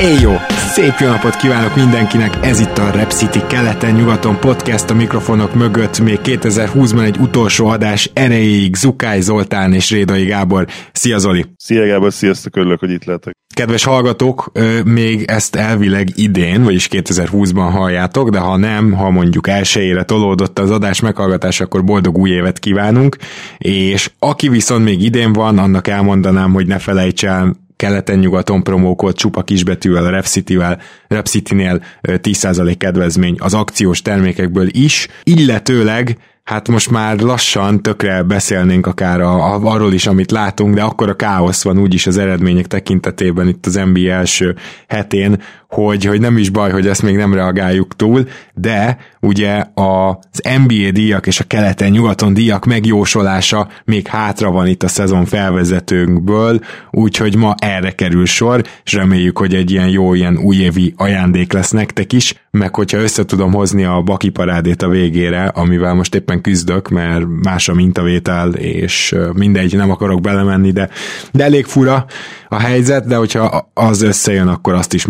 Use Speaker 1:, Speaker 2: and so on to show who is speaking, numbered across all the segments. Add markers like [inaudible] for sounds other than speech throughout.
Speaker 1: Éjjó! Szép jó napot kívánok mindenkinek! Ez itt a Rep City keleten-nyugaton podcast a mikrofonok mögött. Még 2020-ban egy utolsó adás erejéig Zukály Zoltán és Rédai Gábor. Szia Zoli!
Speaker 2: Szia Gábor, sziasztok, örülök, hogy itt lehetek.
Speaker 1: Kedves hallgatók, még ezt elvileg idén, vagyis 2020-ban halljátok, de ha nem, ha mondjuk elsőjére tolódott az adás meghallgatás, akkor boldog új évet kívánunk, és aki viszont még idén van, annak elmondanám, hogy ne felejts el keleten-nyugaton promókod csupa kisbetűvel, RepCity-vel, RepCity-nél 10% kedvezmény az akciós termékekből is, illetőleg hát most már lassan tökre beszélnénk akár a, a, arról is, amit látunk, de akkor a káosz van úgyis az eredmények tekintetében itt az NBA első hetén, hogy, hogy nem is baj, hogy ezt még nem reagáljuk túl, de ugye az NBA díjak és a keleten-nyugaton díjak megjósolása még hátra van itt a szezon felvezetőnkből, úgyhogy ma erre kerül sor, és reméljük, hogy egy ilyen jó, ilyen újévi ajándék lesz nektek is, meg hogyha össze tudom hozni a baki parádét a végére, amivel most éppen küzdök, mert más a mintavétel, és mindegy, nem akarok belemenni, de, de elég fura a helyzet, de hogyha az összejön, akkor azt is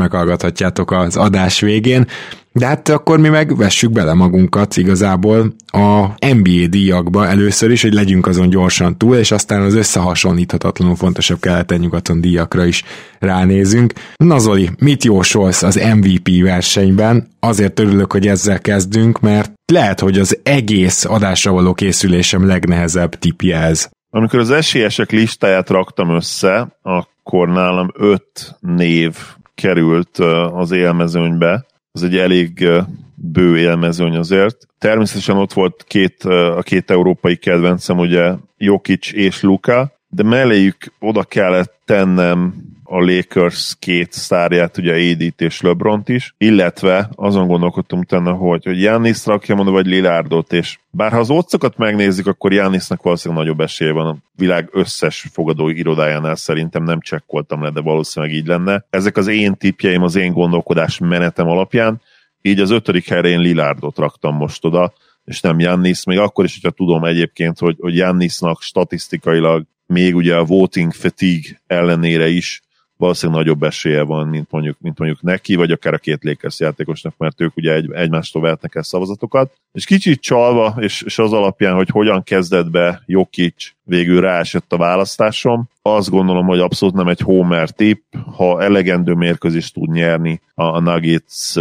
Speaker 1: meghallgathatjátok az adás végén. De hát akkor mi meg vessük bele magunkat igazából a NBA díjakba először is, hogy legyünk azon gyorsan túl, és aztán az összehasonlíthatatlanul fontosabb keleten-nyugaton díjakra is ránézünk. Na Zoli, mit jósolsz az MVP versenyben? Azért örülök, hogy ezzel kezdünk, mert lehet, hogy az egész adásra való készülésem legnehezebb tipje ez.
Speaker 2: Amikor az esélyesek listáját raktam össze, akkor nálam öt név került az élmezőnybe, ez egy elég bő élmezőny azért. Természetesen ott volt két, a két európai kedvencem, ugye Jokic és Luka, de melléjük oda kellett tennem a Lakers két sztárját, ugye Edith és LeBront is, illetve azon gondolkodtunk utána, hogy, hogy Jannis rakja mondom, vagy Lilárdot, és bár ha az otcokat megnézzük, akkor Jannisnak valószínűleg nagyobb esélye van a világ összes fogadó irodájánál, szerintem nem csekkoltam le, de valószínűleg így lenne. Ezek az én tipjeim, az én gondolkodás menetem alapján, így az ötödik helyre én Lilárdot raktam most oda, és nem Jannis, még akkor is, hogyha tudom egyébként, hogy, hogy Jannisnak statisztikailag még ugye a voting fatigue ellenére is valószínűleg nagyobb esélye van, mint mondjuk, mint mondjuk neki, vagy akár a két Lakers játékosnak, mert ők ugye egy, egymástól vehetnek el szavazatokat. És kicsit csalva, és, és az alapján, hogy hogyan kezdett be Jokic, végül ráesett a választásom. Azt gondolom, hogy abszolút nem egy homer tip, ha elegendő mérkőzést tud nyerni, a Nuggets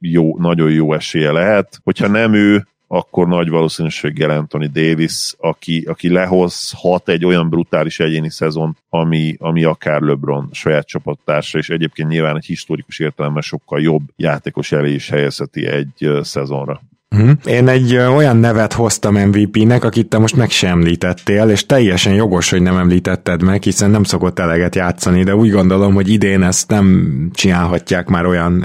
Speaker 2: jó, nagyon jó esélye lehet. Hogyha nem ő, akkor nagy valószínűséggel Anthony Davis, aki, aki lehozhat egy olyan brutális egyéni szezon, ami, ami akár LeBron saját csapattársa, és egyébként nyilván egy historikus értelemben sokkal jobb játékos elé is helyezheti egy szezonra.
Speaker 1: Mhm. Én egy olyan nevet hoztam MVP-nek, akit te most meg sem említettél, és teljesen jogos, hogy nem említetted meg, hiszen nem szokott eleget játszani, de úgy gondolom, hogy idén ezt nem csinálhatják már olyan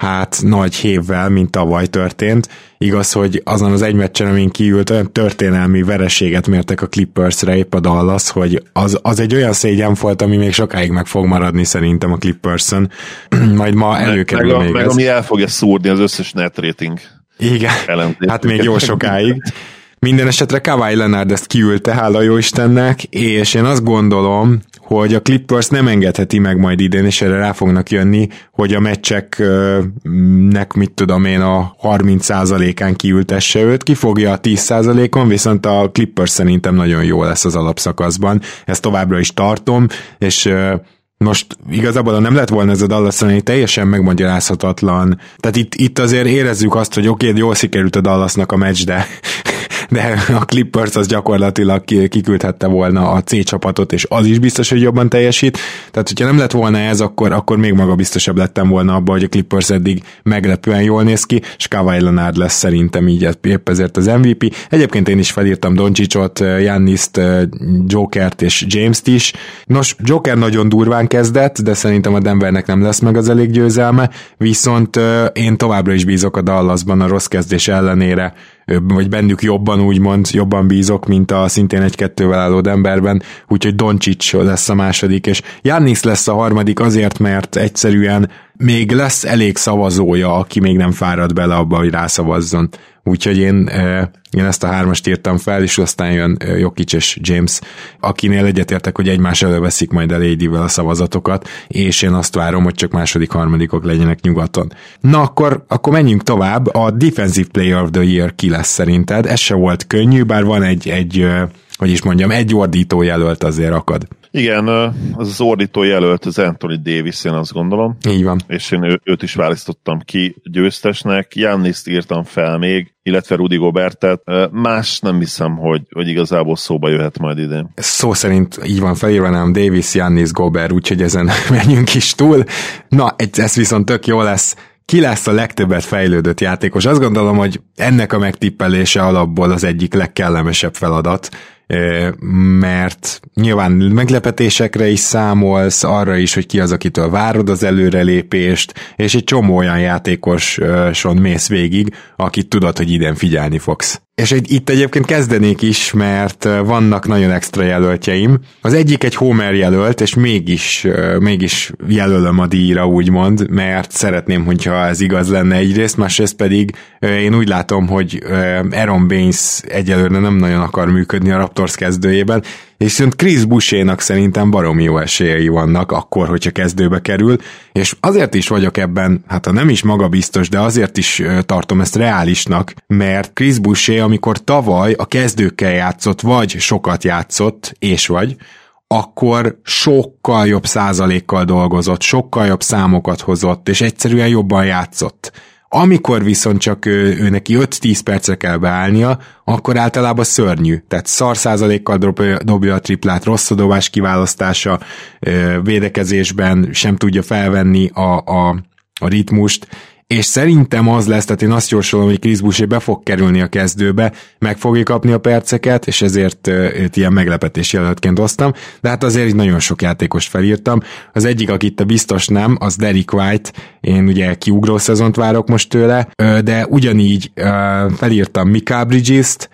Speaker 1: hát nagy hévvel, mint tavaly történt. Igaz, hogy azon az egy meccsen, amin kiült, olyan történelmi vereséget mértek a Clippersre épp a Dallas, hogy az, az egy olyan szégyen volt, ami még sokáig meg fog maradni szerintem a Clipperson. [clears throat] Majd ma előkerül
Speaker 2: meg,
Speaker 1: még
Speaker 2: meg
Speaker 1: ez.
Speaker 2: ami el fogja szúrni az összes net rating.
Speaker 1: Igen,
Speaker 2: Ellentét.
Speaker 1: hát még jó sokáig. Minden esetre Kawhi Leonard ezt kiülte, hála jó Istennek, és én azt gondolom, hogy a Clippers nem engedheti meg majd idén, és erre rá fognak jönni, hogy a meccseknek, mit tudom én, a 30%-án kiültesse őt, kifogja a 10%-on, viszont a Clippers szerintem nagyon jó lesz az alapszakaszban. Ezt továbbra is tartom, és most igazából, nem lett volna ez a Dallas teljesen megmagyarázhatatlan. Tehát itt, itt azért érezzük azt, hogy oké, okay, jól sikerült a Dallasnak a meccs, de de a Clippers az gyakorlatilag kiküldhette volna a C csapatot, és az is biztos, hogy jobban teljesít. Tehát, hogyha nem lett volna ez, akkor, akkor még maga biztosabb lettem volna abban, hogy a Clippers eddig meglepően jól néz ki, és Kawhi Leonard lesz szerintem így épp ezért az MVP. Egyébként én is felírtam Doncsicsot, Janniszt, Jokert és James-t is. Nos, Joker nagyon durván kezdett, de szerintem a Denvernek nem lesz meg az elég győzelme, viszont én továbbra is bízok a Dallasban a rossz kezdés ellenére vagy bennük jobban úgymond, jobban bízok, mint a szintén egy-kettővel álló emberben, úgyhogy Doncsics lesz a második, és Jannis lesz a harmadik azért, mert egyszerűen még lesz elég szavazója, aki még nem fárad bele abba, hogy rászavazzon. Úgyhogy én, én ezt a hármast írtam fel, és aztán jön Jokic és James, akinél egyetértek, hogy egymás előveszik majd a Lady-vel a szavazatokat, és én azt várom, hogy csak második, harmadikok legyenek nyugaton. Na akkor, akkor menjünk tovább. A Defensive Player of the Year ki lesz szerinted? Ez se volt könnyű, bár van egy, egy hogy is mondjam, egy ordító jelölt azért akad.
Speaker 2: Igen, az az ordító jelölt az Anthony Davis, én azt gondolom.
Speaker 1: Így van.
Speaker 2: És én ő, őt is választottam ki győztesnek. Janniszt írtam fel még, illetve Rudy Gobertet. Más nem hiszem, hogy, hogy igazából szóba jöhet majd idén.
Speaker 1: Szó szerint így van felírva, nem Davis, Jannis, Gobert, úgyhogy ezen [laughs] menjünk is túl. Na, ez viszont tök jó lesz ki lesz a legtöbbet fejlődött játékos. Azt gondolom, hogy ennek a megtippelése alapból az egyik legkellemesebb feladat, mert nyilván meglepetésekre is számolsz, arra is, hogy ki az, akitől várod az előrelépést, és egy csomó olyan játékoson mész végig, akit tudod, hogy idén figyelni fogsz. És itt egyébként kezdenék is, mert vannak nagyon extra jelöltjeim. Az egyik egy Homer jelölt, és mégis, mégis jelölöm a díjra, úgymond, mert szeretném, hogyha ez igaz lenne egyrészt, másrészt pedig én úgy látom, hogy Aaron Baines egyelőre nem nagyon akar működni a Raptors kezdőjében, és viszont Chris Busénak szerintem baromi jó esélyei vannak akkor, hogyha kezdőbe kerül, és azért is vagyok ebben, hát ha nem is magabiztos, de azért is tartom ezt reálisnak, mert Chris Busé, amikor tavaly a kezdőkkel játszott, vagy sokat játszott, és vagy, akkor sokkal jobb százalékkal dolgozott, sokkal jobb számokat hozott, és egyszerűen jobban játszott. Amikor viszont csak ő, ő neki 5-10 percre kell beállnia, akkor általában szörnyű. Tehát szar százalékkal dobja, dobja a triplát, rossz a dobás kiválasztása, védekezésben sem tudja felvenni a, a, a ritmust, és szerintem az lesz, tehát én azt jósolom, hogy Chris Boucher be fog kerülni a kezdőbe, meg fogja kapni a perceket, és ezért őt ilyen meglepetés jelöltként hoztam, de hát azért nagyon sok játékost felírtam. Az egyik, akit a biztos nem, az Derek White, én ugye kiugró szezont várok most tőle, de ugyanígy felírtam Mika Bridges-t,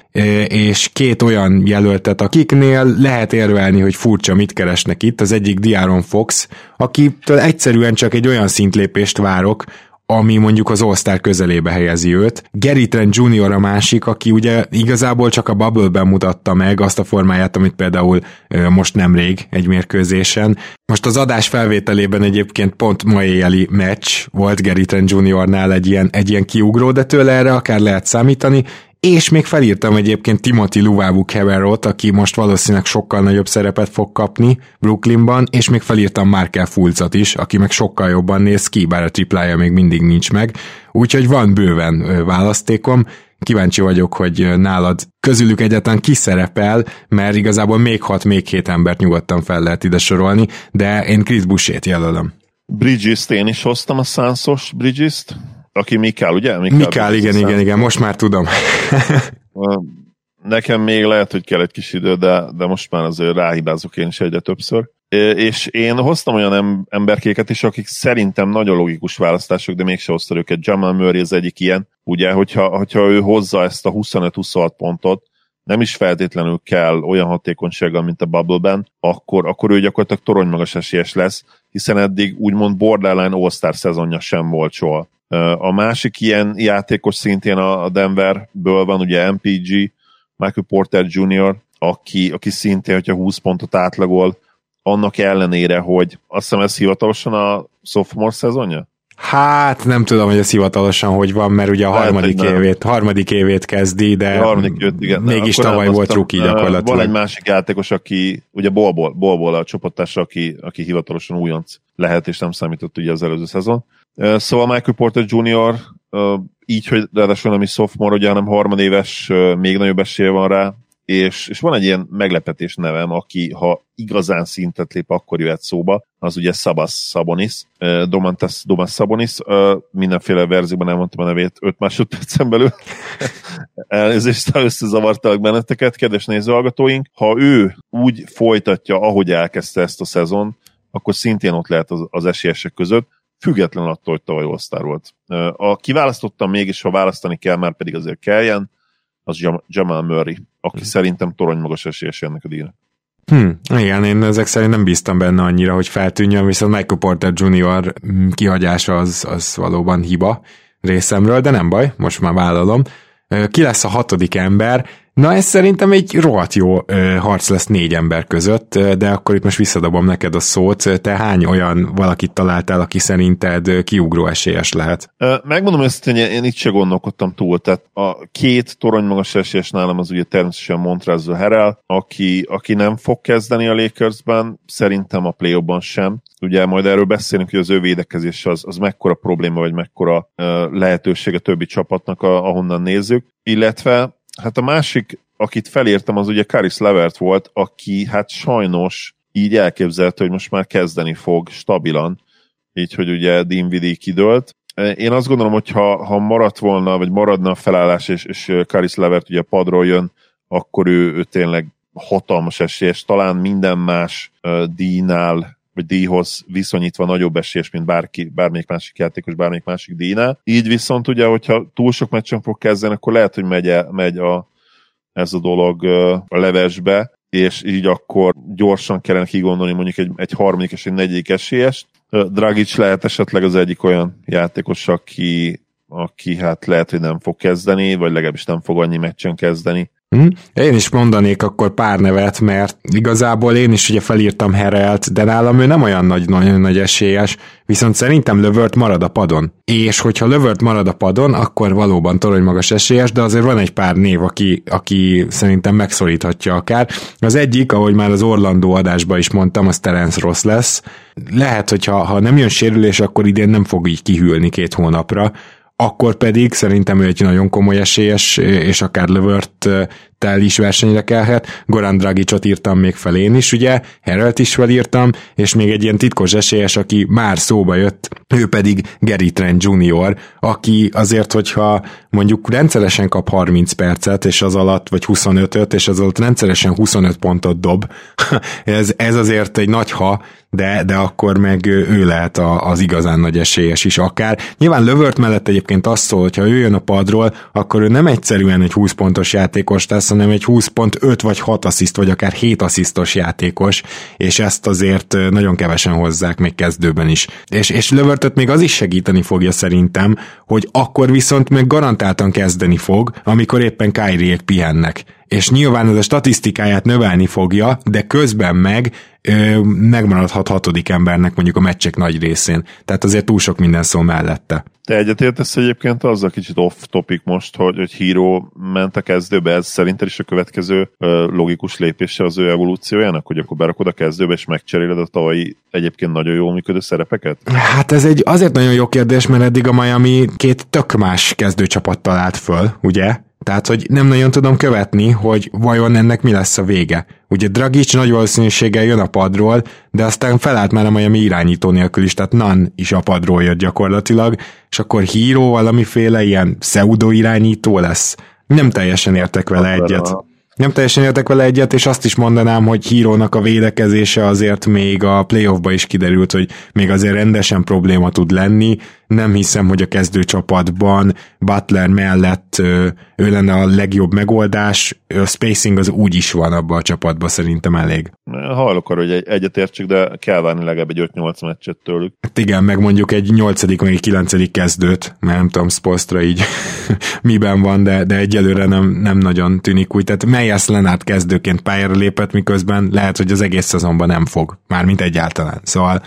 Speaker 1: és két olyan jelöltet, akiknél lehet érvelni, hogy furcsa, mit keresnek itt. Az egyik Diaron Fox, akitől egyszerűen csak egy olyan szintlépést várok, ami mondjuk az All-Star közelébe helyezi őt. Gary Trent Jr. a másik, aki ugye igazából csak a Bubble-ben mutatta meg azt a formáját, amit például most nemrég egy mérkőzésen. Most az adás felvételében egyébként pont ma éjjeli meccs volt Gary Trent Jr.-nál egy ilyen, egy ilyen kiugró, de tőle erre akár lehet számítani, és még felírtam egyébként Timothy Luvavu Keverot, aki most valószínűleg sokkal nagyobb szerepet fog kapni Brooklynban, és még felírtam Markel Fulcot is, aki meg sokkal jobban néz ki, bár a triplája még mindig nincs meg, úgyhogy van bőven választékom, kíváncsi vagyok, hogy nálad közülük egyáltalán ki szerepel, mert igazából még hat, még hét embert nyugodtan fel lehet ide sorolni, de én Chris Bushét jelölöm.
Speaker 2: Bridges-t én is hoztam a szánszos Bridges-t, aki Mikál, ugye?
Speaker 1: Mikál, Mikál igen, igen, igen, igen, most már tudom. [laughs]
Speaker 2: Nekem még lehet, hogy kell egy kis idő, de, de most már azért ráhibázok én is egyre többször. És én hoztam olyan emberkéket is, akik szerintem nagyon logikus választások, de mégse hoztam őket. Jamal Murray az egyik ilyen, ugye, hogyha, hogyha ő hozza ezt a 25-26 pontot, nem is feltétlenül kell olyan hatékonysággal, mint a Bubble-ben, akkor, akkor ő gyakorlatilag toronymagas esélyes lesz, hiszen eddig úgymond borderline all-star szezonja sem volt soha. A másik ilyen játékos szintén a Denverből van, ugye MPG, Michael Porter Jr., aki, aki szintén, hogyha 20 pontot átlagol, annak ellenére, hogy azt hiszem ez hivatalosan a sophomore szezonja?
Speaker 1: Hát nem tudom, hogy ez hivatalosan hogy van, mert ugye a Lehet, harmadik, évét, harmadik évét kezdi, de a harmadik jött, igen, mégis tavaly volt rookie gyakorlatilag.
Speaker 2: Van egy másik játékos, aki ugye Bolból, Bolból a csoportásra, aki, aki hivatalosan újonc lehet, és nem számított ugye az előző szezon. Szóval Michael Porter Jr. így, hogy ráadásul nem is sophomore, ugye, hanem harmadéves, még nagyobb esélye van rá, és, és van egy ilyen meglepetés nevem, aki ha igazán szintet lép, akkor jöhet szóba, az ugye Szabas Szabonis, Domantas Domas Szabonis, mindenféle verzióban elmondtam a nevét 5 másodpercen belül. [laughs] Elnézést, összezavartalak benneteket, kedves nézőhallgatóink. Ha ő úgy folytatja, ahogy elkezdte ezt a szezon, akkor szintén ott lehet az, az esélyesek között független attól, hogy tavaly all volt. A kiválasztottam mégis, ha választani kell, már pedig azért kelljen, az Jamal Murray, aki hmm. szerintem torony magas esélyes ennek a díjnak.
Speaker 1: Hm, igen, én ezek szerint nem bíztam benne annyira, hogy feltűnjön, viszont Michael Porter Jr. kihagyása az, az valóban hiba részemről, de nem baj, most már vállalom. Ki lesz a hatodik ember? Na ez szerintem egy rohadt jó harc lesz négy ember között, de akkor itt most visszadobom neked a szót. Te hány olyan valakit találtál, aki szerinted kiugró esélyes lehet?
Speaker 2: Megmondom ezt, hogy én itt se gondolkodtam túl. Tehát a két torony magas esélyes nálam az ugye természetesen Montrezl Harrell, aki, aki nem fog kezdeni a Lakersben, szerintem a play sem. Ugye majd erről beszélünk, hogy az ő védekezés az, az mekkora probléma, vagy mekkora uh, lehetőség a többi csapatnak, a, ahonnan nézzük. Illetve Hát a másik, akit felírtam, az ugye Karis Levert volt, aki hát sajnos így elképzelte, hogy most már kezdeni fog stabilan, így, hogy ugye Dinwiddie kidőlt. Én azt gondolom, hogy ha, ha maradt volna, vagy maradna a felállás, és, és Karis Levert ugye padról jön, akkor ő, ő tényleg hatalmas esélyes, talán minden más uh, díjnál vagy díjhoz viszonyítva nagyobb esélyes, mint bárki, bármelyik másik játékos, bármelyik másik díjnál. Így viszont ugye, hogyha túl sok meccsen fog kezdeni, akkor lehet, hogy megy, el, megy a, ez a dolog a levesbe, és így akkor gyorsan kellene kigondolni mondjuk egy, egy harmadik és egy negyedik esélyes. Dragic lehet esetleg az egyik olyan játékos, aki, aki hát lehet, hogy nem fog kezdeni, vagy legalábbis nem fog annyi meccsen kezdeni,
Speaker 1: Hm? Én is mondanék akkor pár nevet, mert igazából én is ugye felírtam Herelt, de nálam ő nem olyan nagy, nagyon nagy esélyes, viszont szerintem Lövört marad a padon. És hogyha Lövört marad a padon, akkor valóban torony magas esélyes, de azért van egy pár név, aki, aki szerintem megszoríthatja akár. Az egyik, ahogy már az Orlandó adásban is mondtam, az Terence Ross lesz. Lehet, hogy ha, ha nem jön sérülés, akkor idén nem fog így kihűlni két hónapra, akkor pedig szerintem ő egy nagyon komoly esélyes, és akár Lövört is versenyre kelhet. Goran Dragicot írtam még fel én is, ugye, Heralt is felírtam, és még egy ilyen titkos esélyes, aki már szóba jött, ő pedig Gary Trent Jr., aki azért, hogyha mondjuk rendszeresen kap 30 percet, és az alatt, vagy 25-öt, és az alatt rendszeresen 25 pontot dob, [laughs] ez, ez azért egy nagy ha, de, de akkor meg ő lehet a, az igazán nagy esélyes is akár. Nyilván Lövört mellett egyébként azt szól, hogy ha ő jön a padról, akkor ő nem egyszerűen egy 20 pontos játékos lesz, hanem egy 20.5 vagy 6 assziszt, vagy akár 7 asszisztos játékos, és ezt azért nagyon kevesen hozzák még kezdőben is. És, és Lövörtöt még az is segíteni fogja szerintem, hogy akkor viszont meg garantáltan kezdeni fog, amikor éppen Kyrie-ék pihennek és nyilván ez a statisztikáját növelni fogja, de közben meg ö, megmaradhat hatodik embernek mondjuk a meccsek nagy részén. Tehát azért túl sok minden szó mellette.
Speaker 2: Te egyetértesz egyébként azzal kicsit off-topic most, hogy, hogy Hero ment a kezdőbe, ez szerinted is a következő ö, logikus lépése az ő evolúciójának, hogy akkor berakod a kezdőbe és megcseréled a tavalyi egyébként nagyon jól működő szerepeket?
Speaker 1: Hát ez egy azért nagyon jó kérdés, mert eddig a Miami két tök más kezdőcsapat talált föl, ugye? Tehát, hogy nem nagyon tudom követni, hogy vajon ennek mi lesz a vége. Ugye Dragic nagy valószínűséggel jön a padról, de aztán felállt már a Miami irányító nélkül is, tehát Nan is a padról jött gyakorlatilag, és akkor Híró valamiféle ilyen pseudo irányító lesz. Nem teljesen értek vele egyet. Nem teljesen értek vele egyet, és azt is mondanám, hogy hírónak a védekezése azért még a playoffba is kiderült, hogy még azért rendesen probléma tud lenni. Nem hiszem, hogy a kezdőcsapatban Butler mellett ő lenne a legjobb megoldás. A spacing az úgy is van abban a csapatban, szerintem elég.
Speaker 2: Hallok arra, hogy egyetértsük, de kell várni legalább egy 5-8 meccset tőlük.
Speaker 1: Hát igen, meg mondjuk egy 8 vagy egy 9 kezdőt, mert nem tudom, Spolstra így [laughs] miben van, de, de egyelőre nem, nem nagyon tűnik úgy. Tehát Meyers Lenát kezdőként pályára lépett, miközben lehet, hogy az egész szezonban nem fog, mármint egyáltalán. Szóval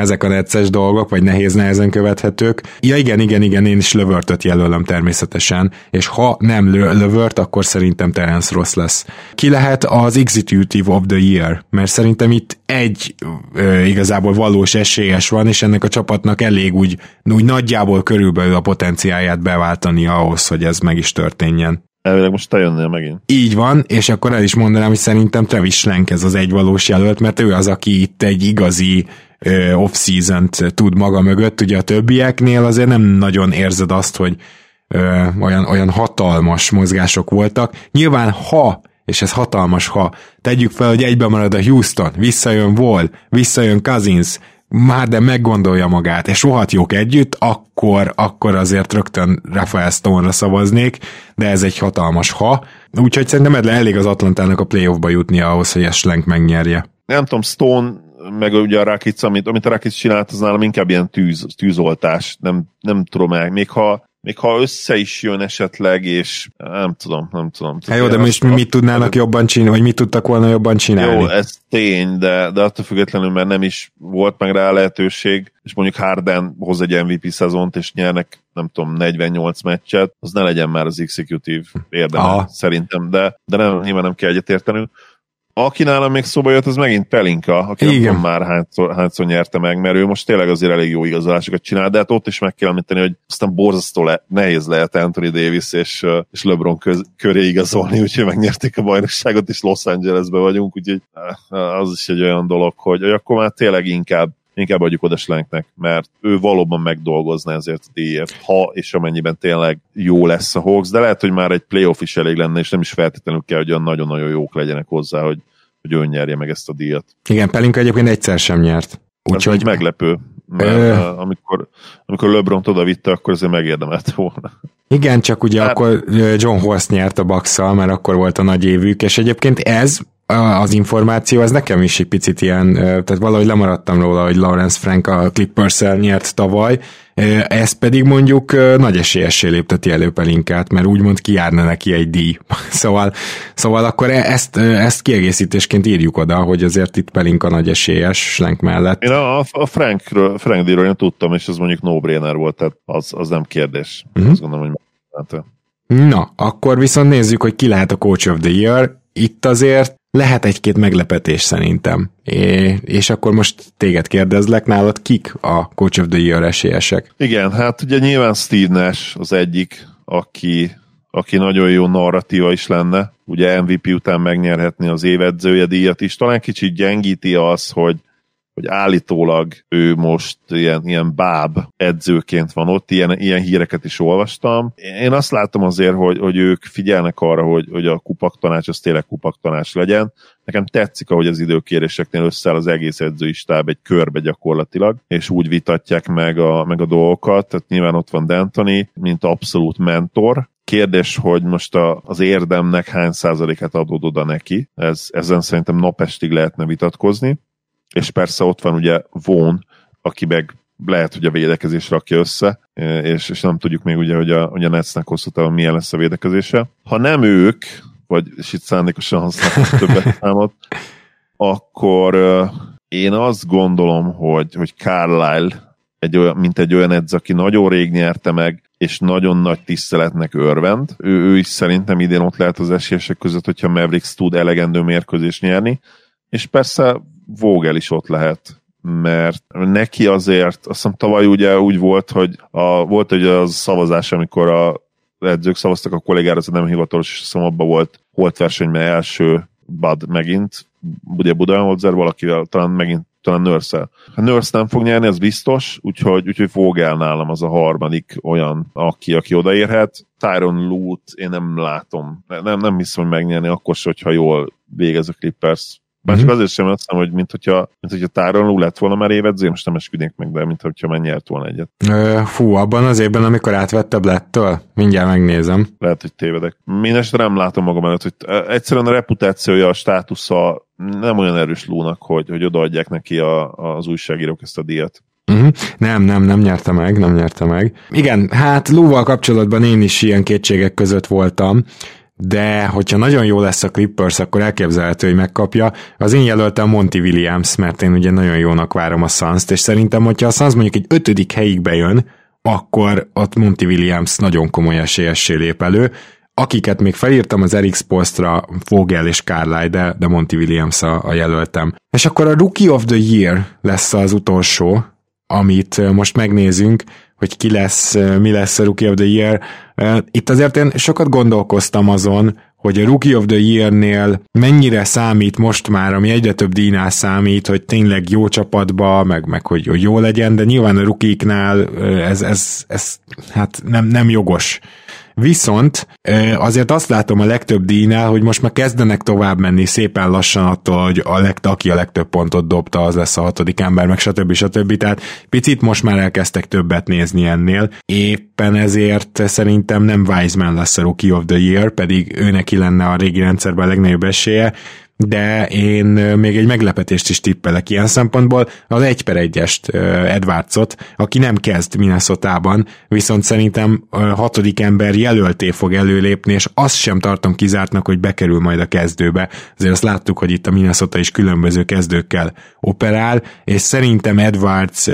Speaker 1: ezek a necces dolgok, vagy nehéz nehezen követhetők. Ja igen, igen, igen, én is lövörtöt jelölöm természetesen, és ha nem lövört, akkor szerintem Terence Ross lesz. Ki lehet az Executive of the Year? Mert szerintem itt egy ö, igazából valós esélyes van, és ennek a csapatnak elég úgy, úgy nagyjából körülbelül a potenciáját beváltani ahhoz, hogy ez meg is történjen.
Speaker 2: Elvileg most te jönnél megint.
Speaker 1: Így van, és akkor el is mondanám, hogy szerintem Travis Schlenk ez az egy valós jelölt, mert ő az, aki itt egy igazi off-season-t tud maga mögött, ugye a többieknél azért nem nagyon érzed azt, hogy ö, olyan, olyan hatalmas mozgások voltak. Nyilván ha, és ez hatalmas ha, tegyük fel, hogy egyben marad a Houston, visszajön Wall, visszajön Cousins, Harden meggondolja magát, és rohadt jók együtt, akkor, akkor azért rögtön Rafael Stone-ra szavaznék, de ez egy hatalmas ha. Úgyhogy szerintem elég az Atlantának a playoffba jutni ahhoz, hogy ezt Schlenk megnyerje.
Speaker 2: Nem tudom, Stone meg ugye a Rakic, amit, amit a Rakic csinált, az nálam inkább ilyen tűz, tűzoltás, nem, nem tudom el, még ha még ha össze is jön esetleg, és nem tudom, nem tudom.
Speaker 1: Hát jó, de most mi mit tudnának jobban csinálni, vagy mit tudtak volna jobban csinálni?
Speaker 2: Jó, ez tény, de, de attól függetlenül, mert nem is volt meg rá lehetőség, és mondjuk Harden hoz egy MVP szezont, és nyernek, nem tudom, 48 meccset, az ne legyen már az executive érdeme, Aha. szerintem, de, de nem, nyilván nem kell egyetértenünk. Aki nálam még szóba jött, az megint Pelinka, aki Igen. nem már hányszor, hányszor nyerte meg, mert ő most tényleg azért elég jó igazolásokat csinál, de hát ott is meg kell említeni, hogy aztán borzasztó le, nehéz lehet Anthony Davis és, és LeBron köz, köré igazolni, [laughs] úgyhogy megnyerték a bajnokságot, és Los Angelesbe vagyunk, úgyhogy az is egy olyan dolog, hogy, hogy akkor már tényleg inkább inkább adjuk oda Slanknek, mert ő valóban megdolgozna ezért a díjért, ha és amennyiben tényleg jó lesz a Hawks, de lehet, hogy már egy playoff is elég lenne, és nem is feltétlenül kell, hogy olyan nagyon-nagyon jók legyenek hozzá, hogy, hogy ön nyerje meg ezt a díjat.
Speaker 1: Igen, Pelinka egyébként egyszer sem nyert.
Speaker 2: Úgyhogy meglepő, mert ö... amikor, amikor LeBron oda vitte, akkor azért megérdemelt volna.
Speaker 1: Igen, csak ugye hát... akkor John Horst nyert a bucks mert akkor volt a nagy évük, és egyébként ez az információ, ez nekem is egy picit ilyen, tehát valahogy lemaradtam róla, hogy Lawrence Frank a clippers nyert tavaly, ez pedig mondjuk nagy esélyessé lépteti elő Pelinkát, mert úgymond kijárna neki egy díj. [laughs] szóval, szóval akkor e- ezt, ezt kiegészítésként írjuk oda, hogy azért itt Pelinka nagy esélyes Slenk mellett.
Speaker 2: Én a, a Frank, Frank díjról én tudtam, és ez mondjuk no-brainer volt, tehát az, az nem kérdés. Uh-huh. Azt gondolom, hogy
Speaker 1: Na, akkor viszont nézzük, hogy ki lehet a Coach of the Year. Itt azért lehet egy-két meglepetés szerintem. É, és akkor most téged kérdezlek, nálad kik a Coach of the Year esélyesek?
Speaker 2: Igen, hát ugye nyilván Steve Nash az egyik, aki, aki nagyon jó narratíva is lenne, ugye MVP után megnyerhetni az évedzője díjat is. Talán kicsit gyengíti az, hogy hogy állítólag ő most ilyen, ilyen báb edzőként van ott, ilyen, ilyen híreket is olvastam. Én azt látom azért, hogy, hogy ők figyelnek arra, hogy, hogy a kupaktanács az tényleg kupaktanács legyen. Nekem tetszik, ahogy az időkéréseknél összeáll az egész edzői stáb egy körbe gyakorlatilag, és úgy vitatják meg a, meg a dolgokat. Tehát nyilván ott van D'Antoni, mint abszolút mentor, Kérdés, hogy most a, az érdemnek hány százalékát adod oda neki. Ez, ezen szerintem napestig lehetne vitatkozni és persze ott van ugye Vaughn, aki meg lehet, hogy a védekezés rakja össze, és, és nem tudjuk még ugye, hogy a, hogy a Netsnek hosszú távon milyen lesz a védekezése. Ha nem ők, vagy és itt szándékosan használom többet [laughs] számot, akkor én azt gondolom, hogy, hogy Carlisle egy olyan, mint egy olyan edz, aki nagyon rég nyerte meg, és nagyon nagy tiszteletnek örvend. Ő, ő is szerintem idén ott lehet az esélyesek között, hogyha Mavericks tud elegendő mérkőzést nyerni. És persze Vogel is ott lehet, mert neki azért, azt hiszem tavaly ugye úgy volt, hogy a, volt egy az szavazás, amikor a edzők szavaztak a kollégára, ez nem hivatalos, és hiszem abban volt holt versenyben első Bud megint, ugye Budenholzer valakivel, talán megint talán nurse Ha Nurse nem fog nyerni, az biztos, úgyhogy, úgyhogy Vogel nálam az a harmadik olyan, aki, aki odaérhet. Tyron Lute én nem látom, nem, nem hiszem, hogy megnyerni akkor se, hogyha jól végez a Clippers már csak mm-hmm. azért sem azt hogy mint hogyha, mint hogyha Tyron lett volna már évedző, most nem esküdnék meg, de mint hogyha már nyert volna egyet.
Speaker 1: Fú, abban az évben, amikor átvette Blettől, mindjárt megnézem.
Speaker 2: Lehet, hogy tévedek. Mindenesetre nem látom magam előtt, hogy egyszerűen a reputációja, a státusza nem olyan erős lónak, hogy, hogy odaadják neki a, az újságírók ezt a díjat.
Speaker 1: Uh-huh. Nem, nem, nem nyerte meg, nem nyerte meg. Igen, hát Lúval kapcsolatban én is ilyen kétségek között voltam de hogyha nagyon jó lesz a Clippers, akkor elképzelhető, hogy megkapja. Az én jelöltem Monty Williams, mert én ugye nagyon jónak várom a suns és szerintem, hogyha a Suns mondjuk egy ötödik helyig bejön, akkor ott Monty Williams nagyon komoly esélyessé lép elő. Akiket még felírtam az Eric Postra, Vogel és Carly, de, de Monty Williams a, a jelöltem. És akkor a Rookie of the Year lesz az utolsó, amit most megnézünk, hogy ki lesz, mi lesz a Rookie of the Year. Itt azért én sokat gondolkoztam azon, hogy a Rookie of the Year-nél mennyire számít most már, ami egyre több díjnál számít, hogy tényleg jó csapatba, meg, meg hogy, hogy jó legyen, de nyilván a rukiknál ez, ez, ez hát nem, nem jogos Viszont azért azt látom a legtöbb díjnál, hogy most már kezdenek tovább menni szépen lassan attól, hogy a leg, aki a legtöbb pontot dobta, az lesz a hatodik ember, meg stb. stb. Tehát picit most már elkezdtek többet nézni ennél. Éppen ezért szerintem nem Wiseman lesz a Rookie of the Year, pedig ő neki lenne a régi rendszerben a legnagyobb esélye, de én még egy meglepetést is tippelek ilyen szempontból, az egy per egyest Edwardsot, aki nem kezd Minnesota-ban, viszont szerintem hatodik ember jelölté fog előlépni, és azt sem tartom kizártnak, hogy bekerül majd a kezdőbe. Azért azt láttuk, hogy itt a Minnesota is különböző kezdőkkel operál, és szerintem Edwards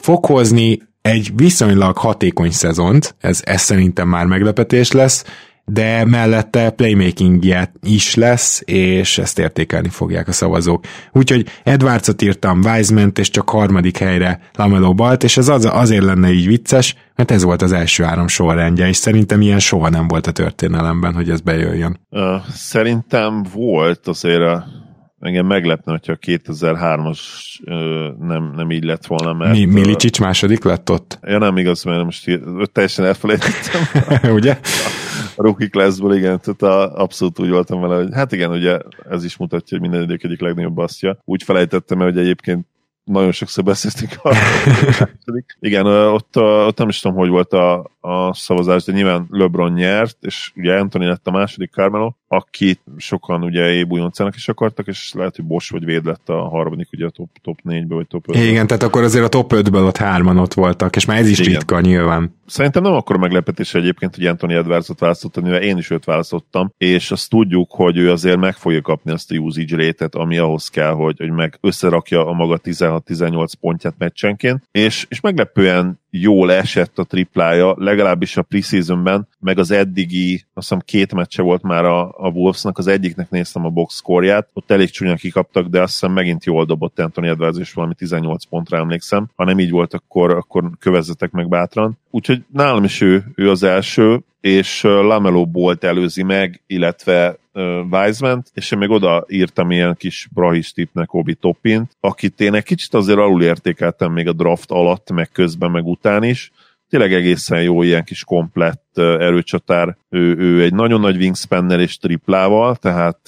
Speaker 1: fog hozni egy viszonylag hatékony szezont, ez, ez szerintem már meglepetés lesz, de mellette playmaking is lesz, és ezt értékelni fogják a szavazók. Úgyhogy Edwardsot írtam, wiseman és csak harmadik helyre Lamelo Balt, és ez az, azért lenne így vicces, mert ez volt az első három sorrendje, és szerintem ilyen soha nem volt a történelemben, hogy ez bejöjjön.
Speaker 2: Uh, szerintem volt azért a engem meglepne, hogyha a 2003-as uh, nem, nem így lett volna, mert... Mi,
Speaker 1: Milicsics második lett ott?
Speaker 2: Ja nem igaz, mert most teljesen elfelejtettem. [laughs]
Speaker 1: Ugye?
Speaker 2: A rookie classból, igen, tehát a, abszolút úgy voltam vele, hogy hát igen, ugye ez is mutatja, hogy minden idők egyik legnagyobb basztja. Úgy felejtettem el, hogy egyébként nagyon sokszor beszéltünk arra. [laughs] Igen, ott, ott nem is tudom, hogy volt a, a szavazás, de nyilván LeBron nyert, és ugye Anthony lett a második Carmelo, akit sokan ugye ébújoncának is akartak, és lehet, hogy Bosch vagy Véd lett a harmadik, ugye a top, top 4-ből, vagy top 5
Speaker 1: Igen, tehát akkor azért a top 5-ből ott hárman ott voltak, és már ez is Igen. ritka nyilván.
Speaker 2: Szerintem nem akkor meglepetés egyébként, hogy Anthony Edwardsot választottam, mivel én is őt választottam, és azt tudjuk, hogy ő azért meg fogja kapni azt a usage rate ami ahhoz kell, hogy, hogy meg összerakja a maga 16-18 pontját meccsenként, és, és meglepően jól esett a triplája, legalábbis a preseasonben, meg az eddigi, azt hiszem két meccse volt már a, a Wolvesnak, az egyiknek néztem a box score ott elég csúnyán kikaptak, de azt hiszem megint jól dobott Anthony Edwards, és valami 18 pontra emlékszem. Ha nem így volt, akkor, akkor kövezzetek meg bátran. Úgyhogy nálam is ő, ő az első, és Lamelo Bolt előzi meg, illetve Wiseman, és én még oda írtam ilyen kis Brahis tipnek Obi Topint, akit én egy kicsit azért alul értékeltem még a draft alatt, meg közben, meg után is. Tényleg egészen jó ilyen kis komplett erőcsatár. Ő, ő egy nagyon nagy wingspannel és triplával, tehát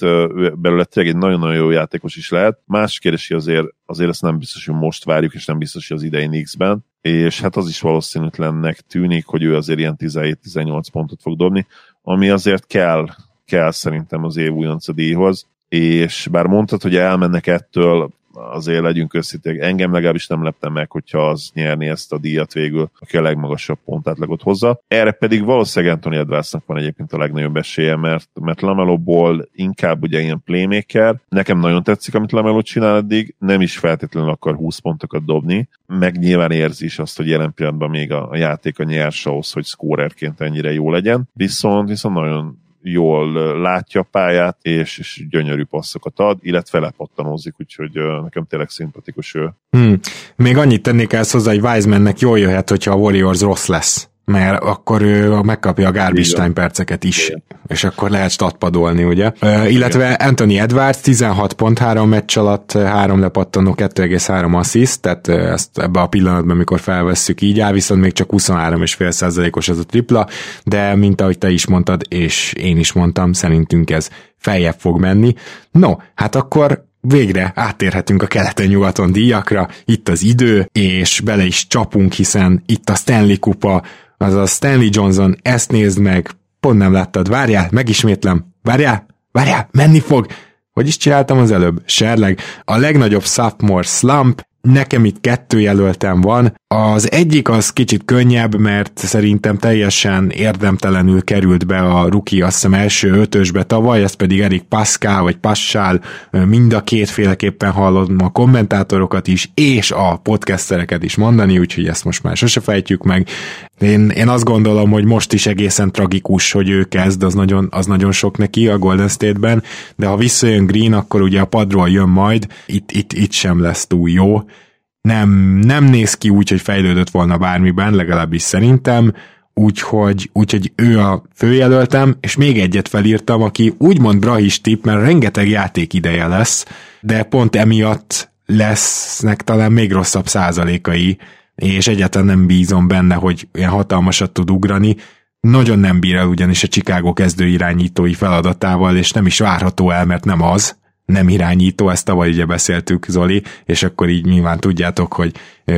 Speaker 2: belőle tényleg egy nagyon-nagyon jó játékos is lehet. Más kérdés, azért, azért ezt nem biztos, hogy most várjuk, és nem biztos, hogy az idei X-ben és hát az is valószínűtlennek tűnik, hogy ő azért ilyen 17-18 pontot fog dobni, ami azért kell, kell szerintem az év újonca díjhoz, és bár mondtad, hogy elmennek ettől, azért legyünk összíték. Engem legalábbis nem lepte meg, hogyha az nyerni ezt a díjat végül, aki a legmagasabb pontátlagot hozza. Erre pedig valószínűleg Anthony Edwardsnak van egyébként a legnagyobb esélye, mert, mert Lamelo Ball inkább ugye ilyen playmaker. Nekem nagyon tetszik, amit Lamelo csinál eddig, nem is feltétlenül akar 20 pontokat dobni, meg nyilván érzi is azt, hogy jelen pillanatban még a, a játék a nyers ahhoz, hogy scorerként ennyire jó legyen. Viszont, viszont nagyon jól látja a pályát, és, és gyönyörű passzokat ad, illetve lepattanózik, úgyhogy nekem tényleg szimpatikus ő.
Speaker 1: Hmm. Még annyit tennék el hozzá, hogy Wisemannek jól jöhet, hogyha a Warriors rossz lesz mert akkor ő megkapja a garbage perceket is, Igen. és akkor lehet statpadolni, ugye? Uh, illetve Anthony Edwards 16 pont 3 meccs alatt, 3 lepattanó, 2,3 assist, tehát ezt ebbe a pillanatban, amikor felvesszük így áll, viszont még csak 23,5%-os ez a tripla, de mint ahogy te is mondtad, és én is mondtam, szerintünk ez feljebb fog menni. No, hát akkor végre áttérhetünk a keleten-nyugaton díjakra, itt az idő, és bele is csapunk, hiszen itt a Stanley kupa, az a Stanley Johnson, ezt nézd meg, pont nem láttad, várjál, megismétlem, várjál, várjál, menni fog, hogy is csináltam az előbb? Serleg. A legnagyobb sophomore slump, Nekem itt kettő jelöltem van. Az egyik az kicsit könnyebb, mert szerintem teljesen érdemtelenül került be a ruki azt hiszem első ötösbe tavaly, ez pedig Erik Pascal vagy Passál, mind a kétféleképpen hallom a kommentátorokat is, és a podcastereket is mondani, úgyhogy ezt most már sose fejtjük meg. Én, én azt gondolom, hogy most is egészen tragikus, hogy ő kezd, az nagyon, az nagyon sok neki a Golden State-ben, de ha visszajön Green, akkor ugye a padról jön majd, itt, itt, itt sem lesz túl jó. Nem, nem néz ki úgy, hogy fejlődött volna bármiben, legalábbis szerintem, úgyhogy, úgyhogy ő a főjelöltem, és még egyet felírtam, aki úgymond brahis tip, mert rengeteg játék ideje lesz, de pont emiatt lesznek talán még rosszabb százalékai, és egyáltalán nem bízom benne, hogy ilyen hatalmasat tud ugrani. nagyon nem bír el ugyanis a Chicago kezdő irányítói feladatával, és nem is várható el, mert nem az, nem irányító, ezt tavaly ugye beszéltük, Zoli, és akkor így nyilván tudjátok, hogy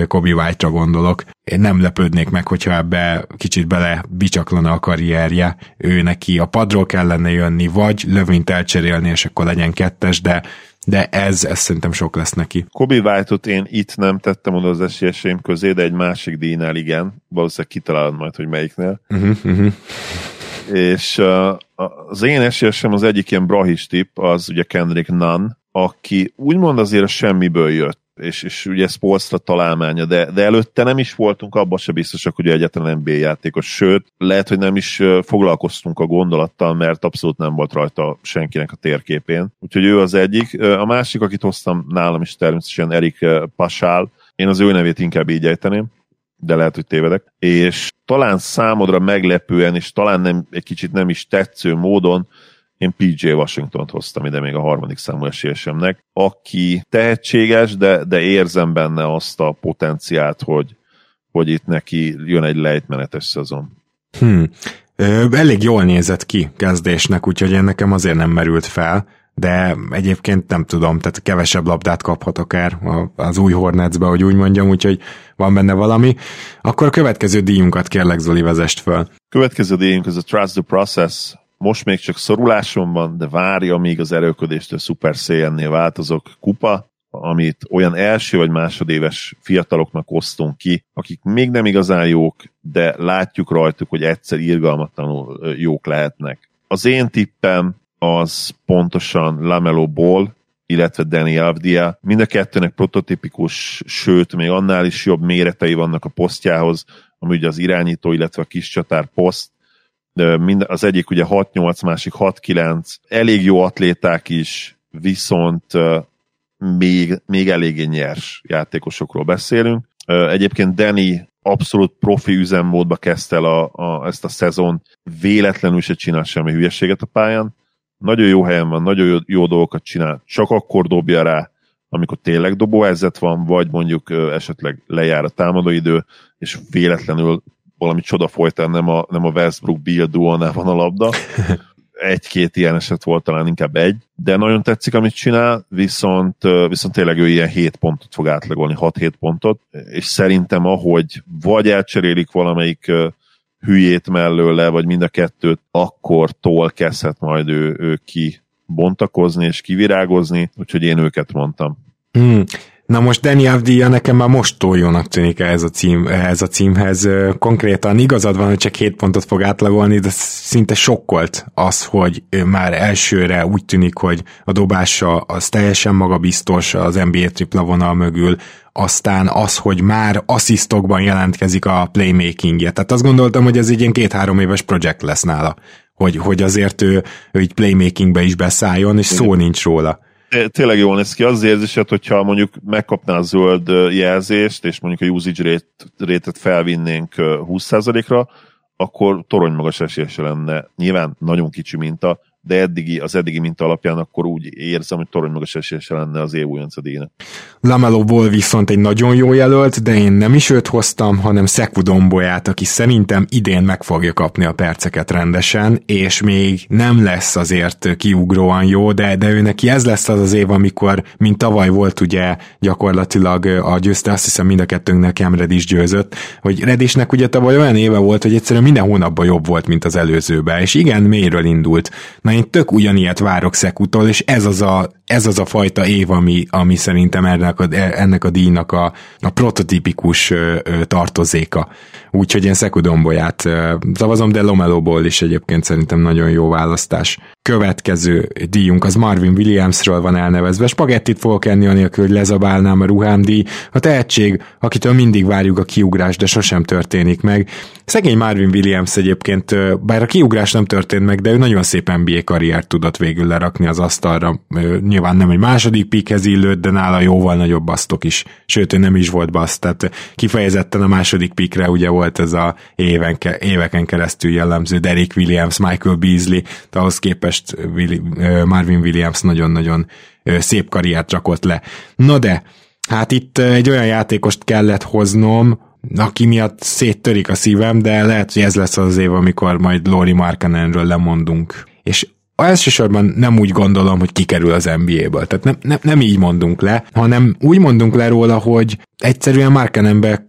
Speaker 1: Kobe White-ra gondolok. Én nem lepődnék meg, hogyha ebbe kicsit bele bicsaklana a karrierje, ő neki a padról kellene jönni, vagy lövint elcserélni, és akkor legyen kettes, de de ez, ez szerintem sok lesz neki.
Speaker 2: Kobe White-ot én itt nem tettem oda az esélyeseim közé, de egy másik díjnál igen. Valószínűleg kitalálod majd, hogy melyiknél. Uh-huh, uh-huh. És uh, az én esélyesem az egyik ilyen brahis tip, az ugye Kendrick Nunn, aki úgymond azért a semmiből jött és, és ugye Spolstra találmánya, de, de előtte nem is voltunk abban se biztosak, hogy egyetlen NBA játékos, sőt, lehet, hogy nem is foglalkoztunk a gondolattal, mert abszolút nem volt rajta senkinek a térképén. Úgyhogy ő az egyik. A másik, akit hoztam nálam is természetesen Erik Pasál, én az ő nevét inkább így ejteném, de lehet, hogy tévedek. És talán számodra meglepően, és talán nem, egy kicsit nem is tetsző módon én PJ Washington-t hoztam ide még a harmadik számú esélyesemnek, aki tehetséges, de, de érzem benne azt a potenciált, hogy, hogy itt neki jön egy lejtmenetes szezon.
Speaker 1: Hmm. Elég jól nézett ki kezdésnek, úgyhogy én nekem azért nem merült fel, de egyébként nem tudom, tehát kevesebb labdát kaphat akár az új Hornetsbe, hogy úgy mondjam, úgyhogy van benne valami. Akkor a következő díjunkat kérlek Zoli vezest fel.
Speaker 2: Következő díjunk az a Trust the Process most még csak szoruláson van, de várja, míg az erőködéstől Super Saiyan-nél változok kupa, amit olyan első vagy másodéves fiataloknak osztunk ki, akik még nem igazán jók, de látjuk rajtuk, hogy egyszer irgalmatlanul jók lehetnek. Az én tippem az pontosan Lamelo Ball, illetve Danny Avdia. Mind a kettőnek prototipikus, sőt, még annál is jobb méretei vannak a posztjához, ami ugye az irányító, illetve a kis csatár poszt, az egyik ugye 6-8, másik 6-9, elég jó atléták is, viszont még, még eléggé nyers játékosokról beszélünk. Egyébként Danny abszolút profi üzemmódba kezdte el a, a, ezt a szezon, véletlenül se csinál semmi hülyeséget a pályán. Nagyon jó helyen van, nagyon jó, jó dolgokat csinál, csak akkor dobja rá, amikor tényleg dobóhelyzet van, vagy mondjuk esetleg lejár a támadóidő, és véletlenül valami csoda folytán nem a, nem a Westbrook Bill duónál van a labda. [laughs] Egy-két ilyen eset volt, talán inkább egy, de nagyon tetszik, amit csinál, viszont, viszont tényleg ő ilyen 7 pontot fog átlagolni, 6-7 pontot, és szerintem ahogy vagy elcserélik valamelyik hülyét mellőle, vagy mind a kettőt, akkor tól kezdhet majd ő, ő ki bontakozni és kivirágozni, úgyhogy én őket mondtam.
Speaker 1: Hmm. Na most Danny Avdia nekem már most jónak tűnik ehhez a, cím, ehhez a címhez. Konkrétan igazad van, hogy csak 7 pontot fog átlagolni, de szinte sokkolt az, hogy már elsőre úgy tűnik, hogy a dobása az teljesen magabiztos az NBA tripla vonal mögül, aztán az, hogy már asszisztokban jelentkezik a playmakingje. Tehát azt gondoltam, hogy ez egy ilyen két-három éves projekt lesz nála, hogy, hogy azért ő, ő így playmakingbe is beszálljon, és szó nincs róla
Speaker 2: tényleg jól néz ki. Az érzésed, hogyha mondjuk megkapná a zöld jelzést, és mondjuk a usage rate-et felvinnénk 20%-ra, akkor torony magas esélyese lenne. Nyilván nagyon kicsi minta, de eddigi, az eddigi minta alapján akkor úgy érzem, hogy torony magas esélyese lenne az év újonca díjnak.
Speaker 1: Lamelóból viszont egy nagyon jó jelölt, de én nem is őt hoztam, hanem Szeku Dombolyát, aki szerintem idén meg fogja kapni a perceket rendesen, és még nem lesz azért kiugróan jó, de, de ő neki ez lesz az az év, amikor, mint tavaly volt ugye gyakorlatilag a győzte, azt hiszem mind a kettőnknek Emred is győzött, hogy Redisnek ugye tavaly olyan éve volt, hogy egyszerűen minden hónapban jobb volt, mint az előzőbe, és igen, mélyről indult. Na én tök ugyanilyet várok Szekutól, és ez az a, ez az a fajta év, ami, ami szerintem ennek a, ennek a díjnak a, a prototípikus tartozéka. Úgyhogy én Szekudombolyát szavazom, de Lomelóból is egyébként szerintem nagyon jó választás. Következő díjunk az Marvin Williamsről van elnevezve. Spagettit fogok enni anélkül, hogy lezabálnám a ruhámdíj. A tehetség, akitől mindig várjuk a kiugrás, de sosem történik meg. Szegény Marvin Williams egyébként, bár a kiugrás nem történt meg, de ő nagyon szép NBA karriert tudott végül lerakni az asztalra. Nyilván nem egy második pikhez illőtt, de nála jóval nagyobb basztok is. Sőt, ő nem is volt baszt, tehát kifejezetten a második pikre ugye volt ez a éven, éveken keresztül jellemző Derek Williams, Michael Beasley, de ahhoz képest Marvin Williams nagyon-nagyon szép karriert rakott le. Na de, hát itt egy olyan játékost kellett hoznom, aki miatt széttörik a szívem, de lehet, hogy ez lesz az év, amikor majd Lori Markanenről lemondunk. És elsősorban nem úgy gondolom, hogy kikerül az NBA-ből. Tehát nem, nem, nem így mondunk le, hanem úgy mondunk le róla, hogy egyszerűen Markanenbe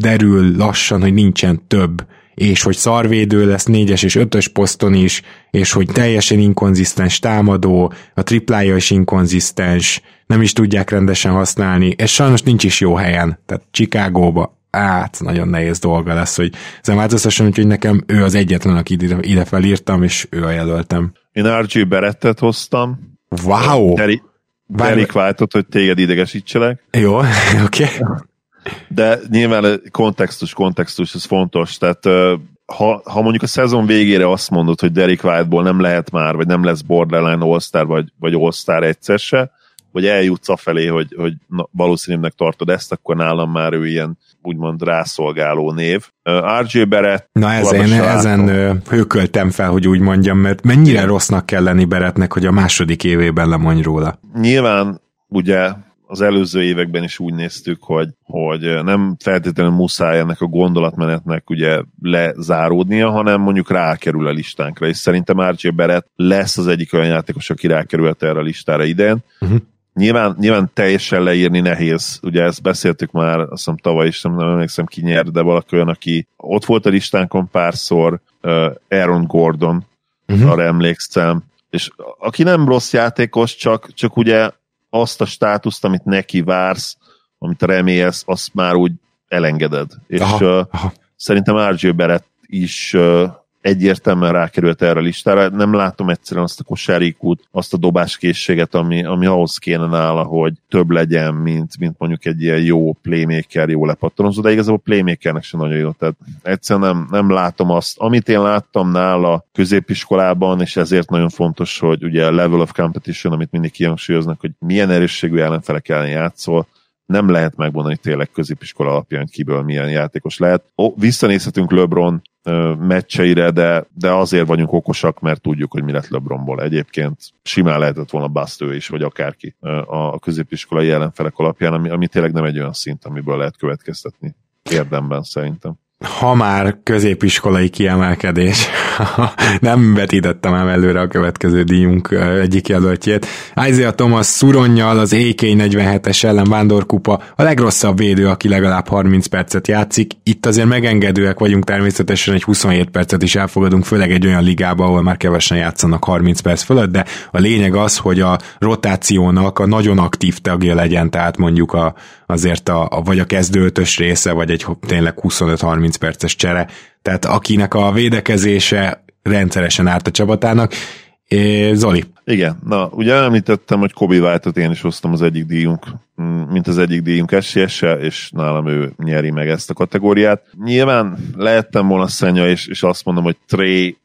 Speaker 1: kiderül lassan, hogy nincsen több és hogy szarvédő lesz négyes és ötös poszton is, és hogy teljesen inkonzisztens támadó, a triplája is inkonzisztens, nem is tudják rendesen használni, és sajnos nincs is jó helyen, tehát Chicagóba át nagyon nehéz dolga lesz, hogy ezen változtasson, úgyhogy nekem ő az egyetlen, aki ide, ide felírtam, és ő a jelöltem.
Speaker 2: Én RG Berettet hoztam.
Speaker 1: Wow!
Speaker 2: Derek, Derek White-ot, hogy téged idegesítselek.
Speaker 1: Jó, [laughs] oké. Okay.
Speaker 2: De nyilván kontextus, kontextus, ez fontos. Tehát ha, ha mondjuk a szezon végére azt mondod, hogy Derek White-ból nem lehet már, vagy nem lesz borderline All-Star, vagy, vagy All-Star egyszer se, vagy eljutsz afelé, hogy, hogy na, valószínűleg tartod ezt, akkor nálam már ő ilyen úgymond rászolgáló név. Uh, RJ Barrett...
Speaker 1: Na ez én ezen hőköltem fel, hogy úgy mondjam, mert mennyire rossznak kell lenni Berettnek, hogy a második évében lemondj róla.
Speaker 2: Nyilván ugye az előző években is úgy néztük, hogy, hogy nem feltétlenül muszáj ennek a gondolatmenetnek ugye lezáródnia, hanem mondjuk rákerül a listánkra, és szerintem RJ Barrett lesz az egyik olyan játékos, aki rákerült erre a listára idén. Uh-huh. Nyilván, nyilván teljesen leírni nehéz, ugye ezt beszéltük már, azt hiszem tavaly is, nem, nem emlékszem ki nyert, de valaki olyan, aki ott volt a listánkon párszor, uh, Aaron Gordon, uh-huh. arra emlékszem, és aki nem rossz játékos, csak, csak ugye azt a státuszt, amit neki vársz, amit remélsz, azt már úgy elengeded. És aha, uh, aha. szerintem RJ Barrett is uh, egyértelműen rákerült erre a listára. Nem látom egyszerűen azt a kosárikút, azt a dobáskészséget, ami, ami ahhoz kéne nála, hogy több legyen, mint, mint mondjuk egy ilyen jó playmaker, jó lepattanozó, de igazából playmakernek sem nagyon jó. Tehát egyszerűen nem, nem látom azt. Amit én láttam nála középiskolában, és ezért nagyon fontos, hogy ugye a level of competition, amit mindig kihangsúlyoznak, hogy milyen erősségű ellenfelek ellen játszol, nem lehet megmondani tényleg középiskola alapján, hogy kiből milyen játékos lehet. Ó, visszanézhetünk LeBron meccseire, de, de azért vagyunk okosak, mert tudjuk, hogy mi lett LeBronból. Egyébként simán lehetett volna Bastő is, vagy akárki a középiskolai ellenfelek alapján, ami, ami tényleg nem egy olyan szint, amiből lehet következtetni érdemben szerintem
Speaker 1: ha már középiskolai kiemelkedés, [laughs] nem vetítettem el előre a következő díjunk egyik jelöltjét. Isaiah Thomas szuronnyal az AK-47-es ellen vándorkupa a legrosszabb védő, aki legalább 30 percet játszik. Itt azért megengedőek vagyunk természetesen, egy 27 percet is elfogadunk, főleg egy olyan ligába, ahol már kevesen játszanak 30 perc fölött, de a lényeg az, hogy a rotációnak a nagyon aktív tagja legyen, tehát mondjuk a, azért a, a vagy a kezdőtös része, vagy egy tényleg 25-30 perces csere, tehát akinek a védekezése rendszeresen árt a csapatának. É, Zoli.
Speaker 2: Igen, na ugye említettem, hogy Kobe White-ot én is hoztam az egyik díjunk, mint az egyik díjunk ss és nálam ő nyeri meg ezt a kategóriát. Nyilván lehettem volna szenya, és, és azt mondom, hogy Trey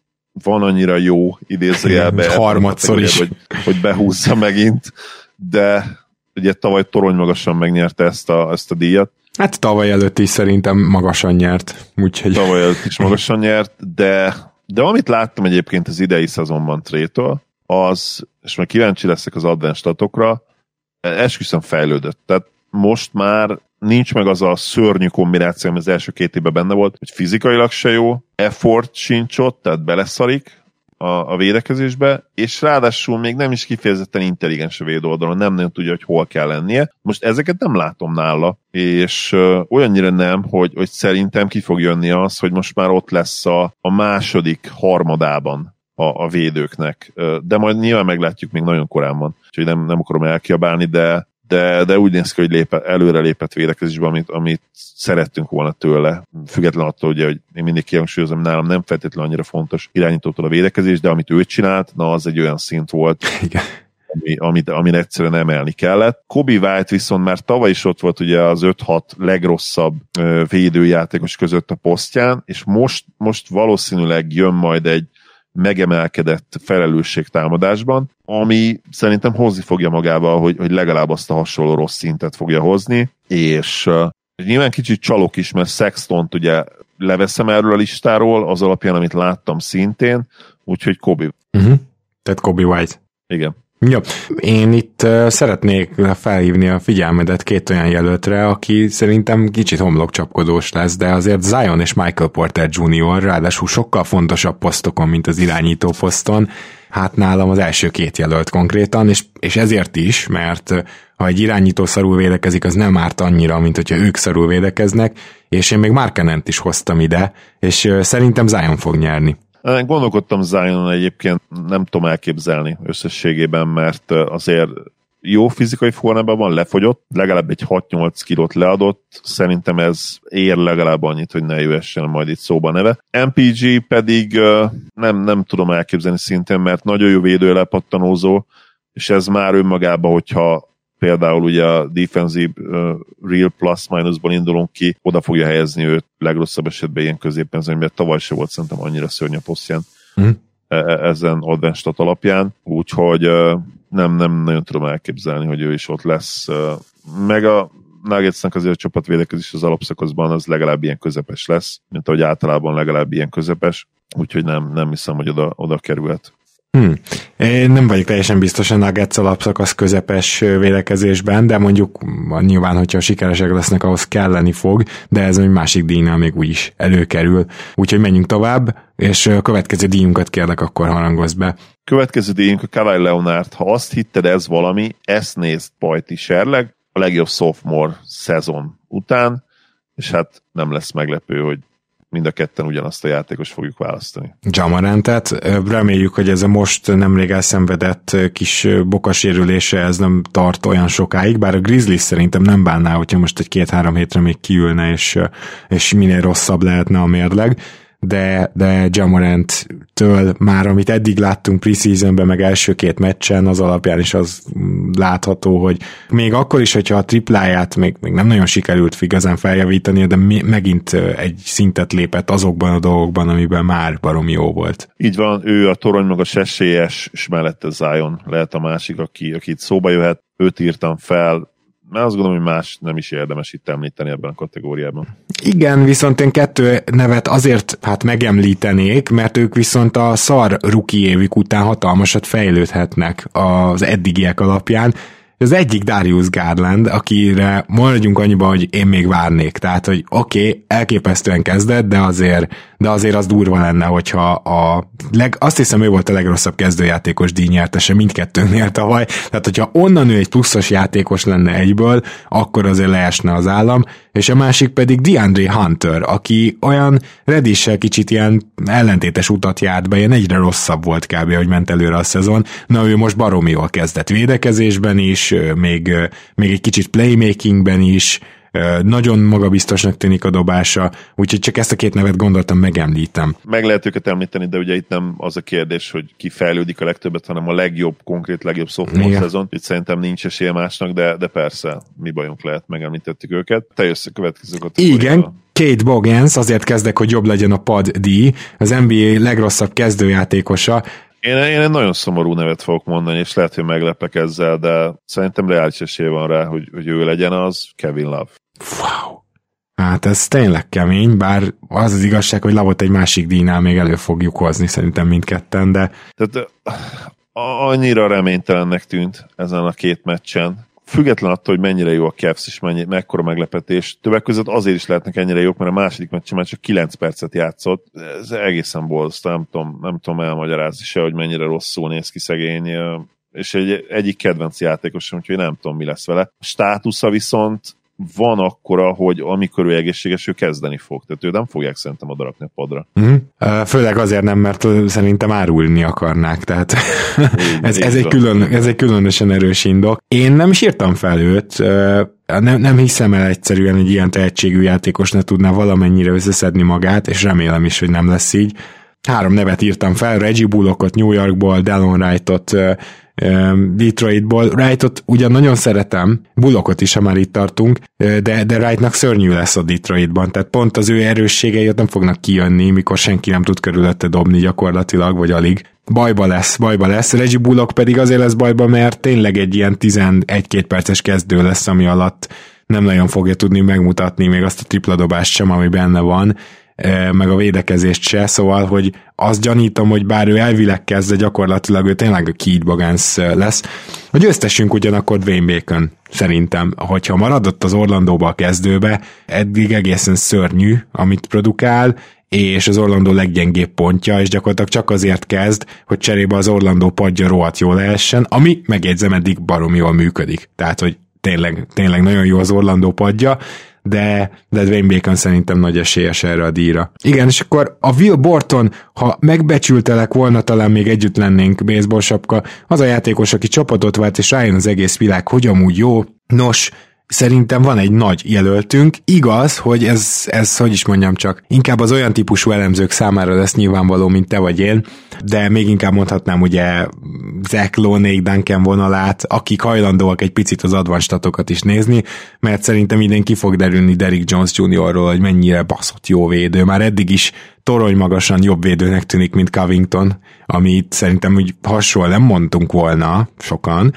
Speaker 2: van annyira jó idézőjelbe,
Speaker 1: harmadszor is.
Speaker 2: Hogy, hogy behúzza megint, de ugye tavaly torony magasan megnyerte ezt a, ezt a díjat.
Speaker 1: Hát tavaly előtt is szerintem magasan nyert. Úgyhogy...
Speaker 2: Tavaly előtt is magasan nyert, de, de amit láttam egyébként az idei szezonban Trétől, az, és meg kíváncsi leszek az advanced statokra, esküszöm fejlődött. Tehát most már nincs meg az a szörnyű kombináció, ami az első két évben benne volt, hogy fizikailag se jó, effort sincs ott, tehát beleszarik, a, a védekezésbe, és ráadásul még nem is kifejezetten intelligens a védőoldalon, nem nagyon tudja, hogy hol kell lennie. Most ezeket nem látom nála, és uh, olyannyira nem, hogy, hogy szerintem ki fog jönni az, hogy most már ott lesz a, a második harmadában a, a védőknek. De majd nyilván meglátjuk még nagyon korán van, úgyhogy nem, nem akarom elkiabálni, de de, de úgy néz ki, hogy lépe, előre lépett védekezésbe, amit, amit szerettünk volna tőle, független attól, ugye, hogy én mindig kihangsúlyozom, nálam nem feltétlenül annyira fontos irányítótól a védekezés, de amit ő csinált, na az egy olyan szint volt, [laughs] Igen. Ami, amit, amit egyszerűen emelni kellett. Kobe White viszont már tavaly is ott volt ugye az 5-6 legrosszabb védőjátékos között a posztján, és most, most valószínűleg jön majd egy megemelkedett felelősség támadásban, ami szerintem hozni fogja magával, hogy, hogy legalább azt a hasonló rossz szintet fogja hozni, és uh, nyilván kicsit csalok is, mert Sextont ugye leveszem erről a listáról, az alapján, amit láttam szintén, úgyhogy Kobe.
Speaker 1: Uh-huh. Tehát Kobe White.
Speaker 2: Igen.
Speaker 1: Jó, én itt szeretnék felhívni a figyelmedet két olyan jelöltre, aki szerintem kicsit homlokcsapkodós lesz, de azért Zion és Michael Porter Jr. ráadásul sokkal fontosabb posztokon, mint az irányító poszton, hát nálam az első két jelölt konkrétan, és, és ezért is, mert ha egy irányító szarul védekezik, az nem árt annyira, mint hogyha ők szarul védekeznek, és én még Markenent is hoztam ide, és szerintem Zion fog nyerni.
Speaker 2: Gondolkodtam Zion egyébként, nem tudom elképzelni összességében, mert azért jó fizikai formában van, lefogyott, legalább egy 6-8 kilót leadott, szerintem ez ér legalább annyit, hogy ne jöhessen majd itt szóba neve. MPG pedig nem, nem tudom elképzelni szintén, mert nagyon jó védő lepattanózó, és ez már önmagában, hogyha például ugye a defensive uh, real plus minusból indulunk ki, oda fogja helyezni őt legrosszabb esetben ilyen középen, mert tavaly se volt szerintem annyira szörny a posztján mm. ezen advanced alapján, úgyhogy nem, nem nagyon tudom elképzelni, hogy ő is ott lesz. Meg a Nuggetsnek azért a csapatvédekezés az alapszakaszban az legalább ilyen közepes lesz, mint ahogy általában legalább ilyen közepes, úgyhogy nem, nem hiszem, hogy oda, oda kerülhet.
Speaker 1: Hmm. Én nem vagyok teljesen biztos a Nuggets alapszakasz közepes védekezésben, de mondjuk nyilván, hogyha sikeresek lesznek, ahhoz kelleni fog, de ez egy másik díjnál még úgyis előkerül. Úgyhogy menjünk tovább, és a következő díjunkat kérlek, akkor harangozz be.
Speaker 2: Következő díjunk a Kawhi Leonard. Ha azt hitted ez valami, ezt nézd Pajti Serleg, a legjobb sophomore szezon után, és hát nem lesz meglepő, hogy mind a ketten ugyanazt a játékos fogjuk választani.
Speaker 1: Jamarantet, reméljük, hogy ez a most nemrég elszenvedett kis bokasérülése ez nem tart olyan sokáig, bár a Grizzlies szerintem nem bánná, hogyha most egy két-három hétre még kiülne, és, és minél rosszabb lehetne a mérleg de, de Jamorant től már, amit eddig láttunk preseasonben, meg első két meccsen, az alapján is az látható, hogy még akkor is, hogyha a tripláját még, még nem nagyon sikerült igazán feljavítani, de mi, megint egy szintet lépett azokban a dolgokban, amiben már baromi jó volt.
Speaker 2: Így van, ő a torony maga esélyes, és mellette Zion lehet a másik, aki, aki itt szóba jöhet. Őt írtam fel, mert azt gondolom, hogy más nem is érdemes itt említeni ebben a kategóriában.
Speaker 1: Igen, viszont én kettő nevet azért hát megemlítenék, mert ők viszont a szar ruki évük után hatalmasat fejlődhetnek az eddigiek alapján, az egyik Darius Garland, akire maradjunk annyiba, hogy én még várnék. Tehát, hogy oké, okay, elképesztően kezdett, de azért, de azért az durva lenne, hogyha a leg, azt hiszem ő volt a legrosszabb kezdőjátékos díjnyertese mindkettőnél tavaly. Tehát, hogyha onnan ő egy pluszos játékos lenne egyből, akkor azért leesne az állam. És a másik pedig DeAndre Hunter, aki olyan redissel kicsit ilyen ellentétes utat járt be, ilyen egyre rosszabb volt kb. hogy ment előre a szezon. Na ő most baromi jól kezdett védekezésben is, még, még egy kicsit playmakingben is, nagyon magabiztosnak tűnik a dobása, úgyhogy csak ezt a két nevet gondoltam, megemlítem.
Speaker 2: Meg lehet őket említeni, de ugye itt nem az a kérdés, hogy ki fejlődik a legtöbbet, hanem a legjobb, konkrét legjobb sophomore szezon. Itt szerintem nincs esélye másnak, de, de persze, mi bajunk lehet, megemlítettük őket. Te jössz a következő
Speaker 1: Igen, Kate Bogans, azért kezdek, hogy jobb legyen a pad D, az NBA legrosszabb kezdőjátékosa,
Speaker 2: én, én egy nagyon szomorú nevet fogok mondani, és lehet, hogy meglepek ezzel, de szerintem reális esély van rá, hogy, hogy ő legyen az Kevin Love.
Speaker 1: Wow. Hát ez tényleg kemény, bár az az igazság, hogy Lavot egy másik díjnál még elő fogjuk hozni szerintem mindketten, de...
Speaker 2: Tehát annyira reménytelennek tűnt ezen a két meccsen, független attól, hogy mennyire jó a Cavs és mennyi, mekkora meglepetés, többek között azért is lehetnek ennyire jók, mert a második meccsen már csak 9 percet játszott. Ez egészen bolszta, nem tudom, nem tudom elmagyarázni se, hogy mennyire rosszul néz ki szegény és egy, egyik kedvenc játékos, úgyhogy nem tudom, mi lesz vele. A státusza viszont van akkora, hogy amikor ő egészséges, ő kezdeni fog. Tehát ő nem fogják szerintem odarakni a padra.
Speaker 1: Mm. Főleg azért nem, mert szerintem árulni akarnák. Tehát [laughs] ez, ez, egy külön, ez egy különösen erős indok. Én nem sírtam fel őt, nem, nem hiszem el egyszerűen, hogy ilyen tehetségű játékos ne tudná valamennyire összeszedni magát, és remélem is, hogy nem lesz így. Három nevet írtam fel, Reggie Bullockot New Yorkból, Dallon Wrightot Detroitból. Wrightot ugyan nagyon szeretem, Bullockot is, ha már itt tartunk, de, de Wrightnak szörnyű lesz a Detroitban, tehát pont az ő erősségei ott nem fognak kijönni, mikor senki nem tud körülötte dobni gyakorlatilag, vagy alig. Bajba lesz, bajba lesz. Reggie Bullock pedig azért lesz bajba, mert tényleg egy ilyen 11-2 perces kezdő lesz, ami alatt nem nagyon fogja tudni megmutatni még azt a tripla dobást sem, ami benne van, meg a védekezést se, szóval, hogy azt gyanítom, hogy bár ő elvileg kezd, de gyakorlatilag ő tényleg a Keith Bagans lesz. A győztessünk ugyanakkor Dwayne Bacon, szerintem. Hogyha maradott az Orlandóba a kezdőbe, eddig egészen szörnyű, amit produkál, és az Orlandó leggyengébb pontja, és gyakorlatilag csak azért kezd, hogy cserébe az Orlandó padja rohadt jól lehessen, ami megjegyzem eddig barom jól működik. Tehát, hogy tényleg, tényleg nagyon jó az Orlandó padja, de, de Dwayne Bacon szerintem nagy esélyes erre a díjra. Igen, és akkor a Will Borton, ha megbecsültelek volna, talán még együtt lennénk baseball sapka, az a játékos, aki csapatot vált, és rájön az egész világ, hogy amúgy jó. Nos, Szerintem van egy nagy jelöltünk. Igaz, hogy ez, ez, hogy is mondjam csak, inkább az olyan típusú elemzők számára lesz nyilvánvaló, mint te vagy én, de még inkább mondhatnám ugye Zach Lowe, Duncan vonalát, akik hajlandóak egy picit az advanstatokat is nézni, mert szerintem idén ki fog derülni Derrick Jones Jr.-ról, hogy mennyire baszott jó védő. Már eddig is torony magasan jobb védőnek tűnik, mint Covington, amit szerintem úgy hasonló nem mondtunk volna sokan,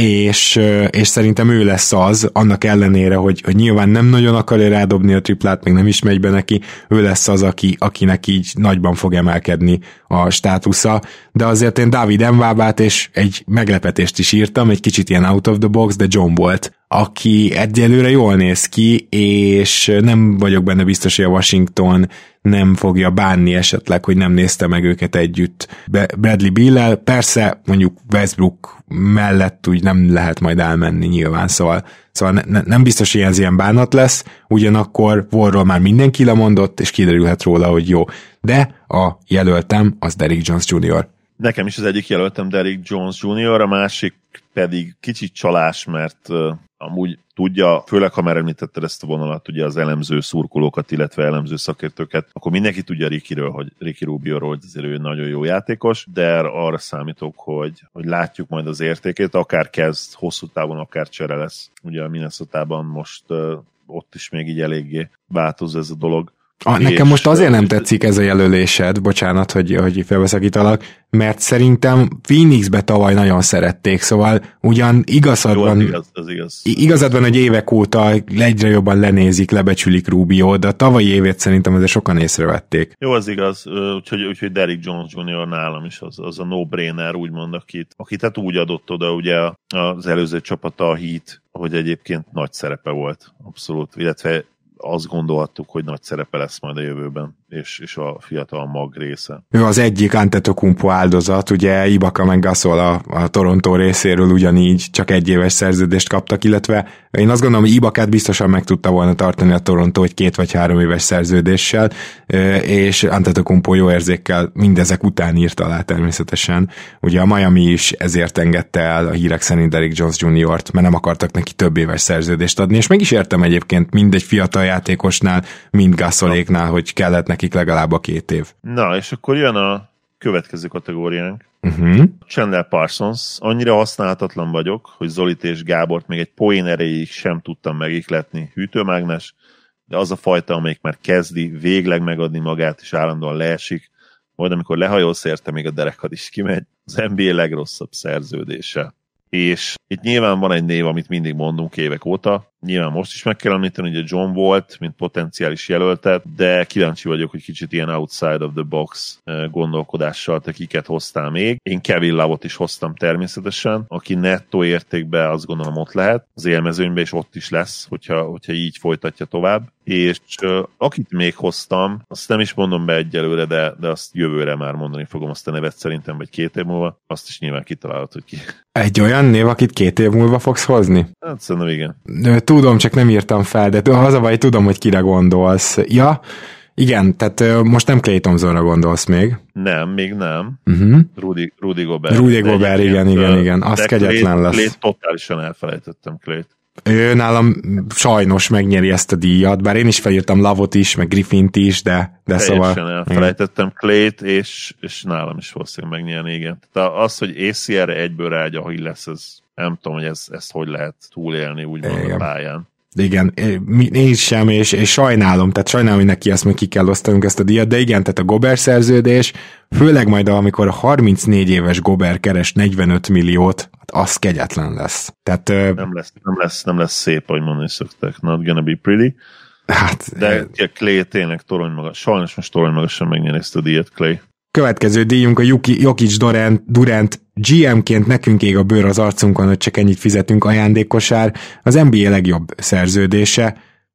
Speaker 1: és, és szerintem ő lesz az, annak ellenére, hogy, hogy nyilván nem nagyon akarja rádobni a triplát, még nem is megy be neki, ő lesz az, aki, akinek így nagyban fog emelkedni a státusza, de azért én David Mvábát és egy meglepetést is írtam, egy kicsit ilyen out of the box, de John volt, aki egyelőre jól néz ki, és nem vagyok benne biztos, hogy a Washington nem fogja bánni esetleg, hogy nem nézte meg őket együtt Bradley Bill-el. Persze mondjuk Westbrook mellett úgy nem lehet majd elmenni nyilván, szóval, szóval ne, nem biztos, hogy ez ilyen bánat lesz, ugyanakkor Warról már mindenki lemondott, és kiderülhet róla, hogy jó. De a jelöltem az Derrick Jones Jr.
Speaker 2: Nekem is az egyik jelöltem Derrick Jones Jr., a másik pedig kicsit csalás, mert amúgy tudja, főleg ha már említetted ezt a vonalat, ugye az elemző szurkolókat, illetve elemző szakértőket, akkor mindenki tudja Rikiről, hogy Riki Rubio-ról, hogy azért ő nagyon jó játékos, de arra számítok, hogy, hogy látjuk majd az értékét, akár kezd, hosszú távon, akár csere lesz. Ugye a minnesota most ott is még így eléggé változ ez a dolog.
Speaker 1: A, nekem most azért nem tetszik ez a jelölésed, bocsánat, hogy, hogy felveszakítalak, mert szerintem Phoenixbe tavaly nagyon szerették, szóval ugyan igazad van,
Speaker 2: igaz, az igaz.
Speaker 1: igazad van, hogy évek óta egyre jobban lenézik, lebecsülik Rubio, de a tavalyi évét szerintem azért sokan észrevették.
Speaker 2: Jó, az igaz, úgyhogy, úgyhogy Derrick Jones Jr. nálam is az, az a no-brainer, úgymond, akit, akit hát úgy adott oda ugye az előző csapata a Heat, hogy egyébként nagy szerepe volt, abszolút, illetve azt gondoltuk, hogy nagy szerepe lesz majd a jövőben és, és a fiatal mag része.
Speaker 1: Ő az egyik Antetokumpo áldozat, ugye Ibaka meg Gasol a, a Toronto részéről ugyanígy csak egy éves szerződést kaptak, illetve én azt gondolom, hogy Ibakát biztosan meg tudta volna tartani a Toronto egy két vagy három éves szerződéssel, és Antetokumpo jó érzékkel mindezek után írt alá természetesen. Ugye a Miami is ezért engedte el a hírek szerint Derek Jones Jr.-t, mert nem akartak neki több éves szerződést adni, és meg is értem egyébként mindegy fiatal játékosnál, mind Gasoléknál, hogy kellett neki nekik legalább a két év.
Speaker 2: Na, és akkor jön a következő kategóriánk. Uh-huh. Chandler Parsons. Annyira használhatatlan vagyok, hogy Zolit és Gábort még egy poén erejéig sem tudtam megikletni. Hűtőmágnes, de az a fajta, amelyik már kezdi végleg megadni magát, és állandóan leesik, majd amikor lehajolsz érte, még a derekad is kimegy. Az NBA legrosszabb szerződése. És itt nyilván van egy név, amit mindig mondunk évek óta, Nyilván most is meg kell említeni, hogy a John volt, mint potenciális jelöltet, de kíváncsi vagyok, hogy kicsit ilyen outside of the box eh, gondolkodással te kiket hoztál még. Én Kevin Lavot is hoztam természetesen, aki nettó értékben azt gondolom ott lehet, az élmezőnyben is ott is lesz, hogyha, hogyha így folytatja tovább. És akit még hoztam, azt nem is mondom be egyelőre, de, de azt jövőre már mondani fogom azt a nevet szerintem, vagy két év múlva, azt is nyilván kitalálod, hogy ki.
Speaker 1: Egy olyan név, akit két év múlva fogsz hozni?
Speaker 2: Hát szerintem igen.
Speaker 1: Tudom, csak nem írtam fel, de az a baj, tudom, hogy kire gondolsz. Ja, igen, tehát most nem Clay Thompsonra gondolsz még.
Speaker 2: Nem, még nem. Uh-huh. Rudy, Rudy Gobert.
Speaker 1: Rudy Gobert, igen, igen, igen. Az kegyetlen lesz. Clay
Speaker 2: totálisan elfelejtettem Clay-t.
Speaker 1: Ő nálam sajnos megnyeri ezt a díjat, bár én is felírtam Lavot is, meg Griffint is, de, de szóval...
Speaker 2: elfelejtettem Clayt, és, és nálam is valószínűleg megnyerni, igen. Tehát az, hogy ACR-re egyből rágy, ahogy lesz, ez nem tudom, hogy ez, ezt hogy lehet túlélni úgymond igen. a pályán.
Speaker 1: Igen, én sem, és, és sajnálom, tehát sajnálom, hogy neki ezt meg ki kell osztanunk ezt a díjat, de igen, tehát a Gober szerződés, főleg majd amikor a 34 éves Gober keres 45 milliót, hát az kegyetlen lesz. Tehát,
Speaker 2: nem, lesz, nem, lesz, nem lesz szép, ahogy mondani szoktak, not gonna be pretty.
Speaker 1: Hát,
Speaker 2: De Clay tényleg torony maga. Sajnos most torony magasan megnyeri ezt a díjat, Clay.
Speaker 1: Következő díjunk a Yuki, Jokic Durant, Durant GM-ként nekünk ég a bőr az arcunkon, hogy csak ennyit fizetünk ajándékosár. Az NBA legjobb szerződése.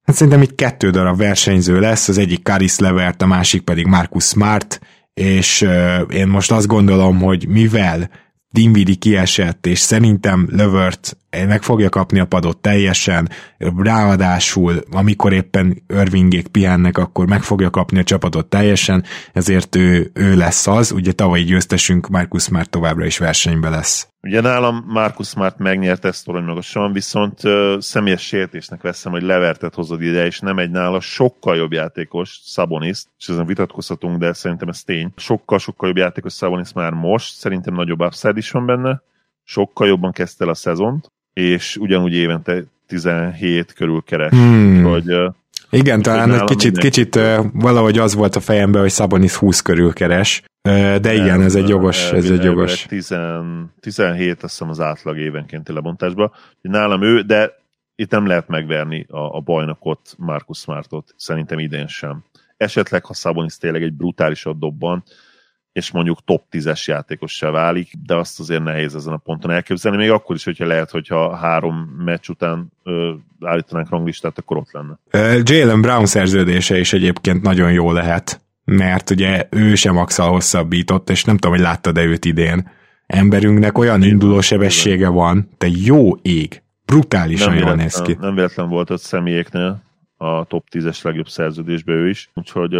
Speaker 1: Hát szerintem itt kettő darab versenyző lesz, az egyik Karis Levert, a másik pedig Marcus Smart, és uh, én most azt gondolom, hogy mivel Dinvidi kiesett, és szerintem Lövört meg fogja kapni a padot teljesen, ráadásul, amikor éppen Irvingék pihennek, akkor meg fogja kapni a csapatot teljesen, ezért ő, ő lesz az, ugye tavalyi győztesünk Marcus már továbbra is versenybe lesz.
Speaker 2: Ugye nálam Marcus Smart megnyert ezt torony magasan, viszont uh, személyes sértésnek veszem, hogy levertet hozod ide, és nem egy nála sokkal jobb játékos, Sabonis, és ezen vitatkozhatunk, de szerintem ez tény. Sokkal-sokkal jobb játékos Sabonis már most, szerintem nagyobb upside is van benne, sokkal jobban kezdte el a szezont, és ugyanúgy évente 17 körül keres. Hmm. Hogy,
Speaker 1: igen, talán egy kicsit, kicsit uh, valahogy az volt a fejemben, hogy Sabonis 20 körül keres, de igen, ez egy jogos, ez egy jogos.
Speaker 2: 10, 17 azt hiszem az átlag évenkénti lebontásba. Nálam ő, de itt nem lehet megverni a, a bajnokot, Marcus Smartot, szerintem idén sem. Esetleg, ha Szabonis tényleg egy brutálisat dobban, és mondjuk top 10-es játékossá válik, de azt azért nehéz ezen a ponton elképzelni, még akkor is, hogyha lehet, hogyha három meccs után ö, állítanánk ranglistát, akkor ott lenne.
Speaker 1: Jalen Brown szerződése is egyébként nagyon jó lehet mert ugye ő sem maxal hosszabbított, és nem tudom, hogy láttad-e őt idén. Emberünknek olyan induló sebessége van, te jó ég, brutálisan jól néz ki.
Speaker 2: Nem véletlen volt ott személyeknél a top 10-es legjobb szerződésbe ő is, úgyhogy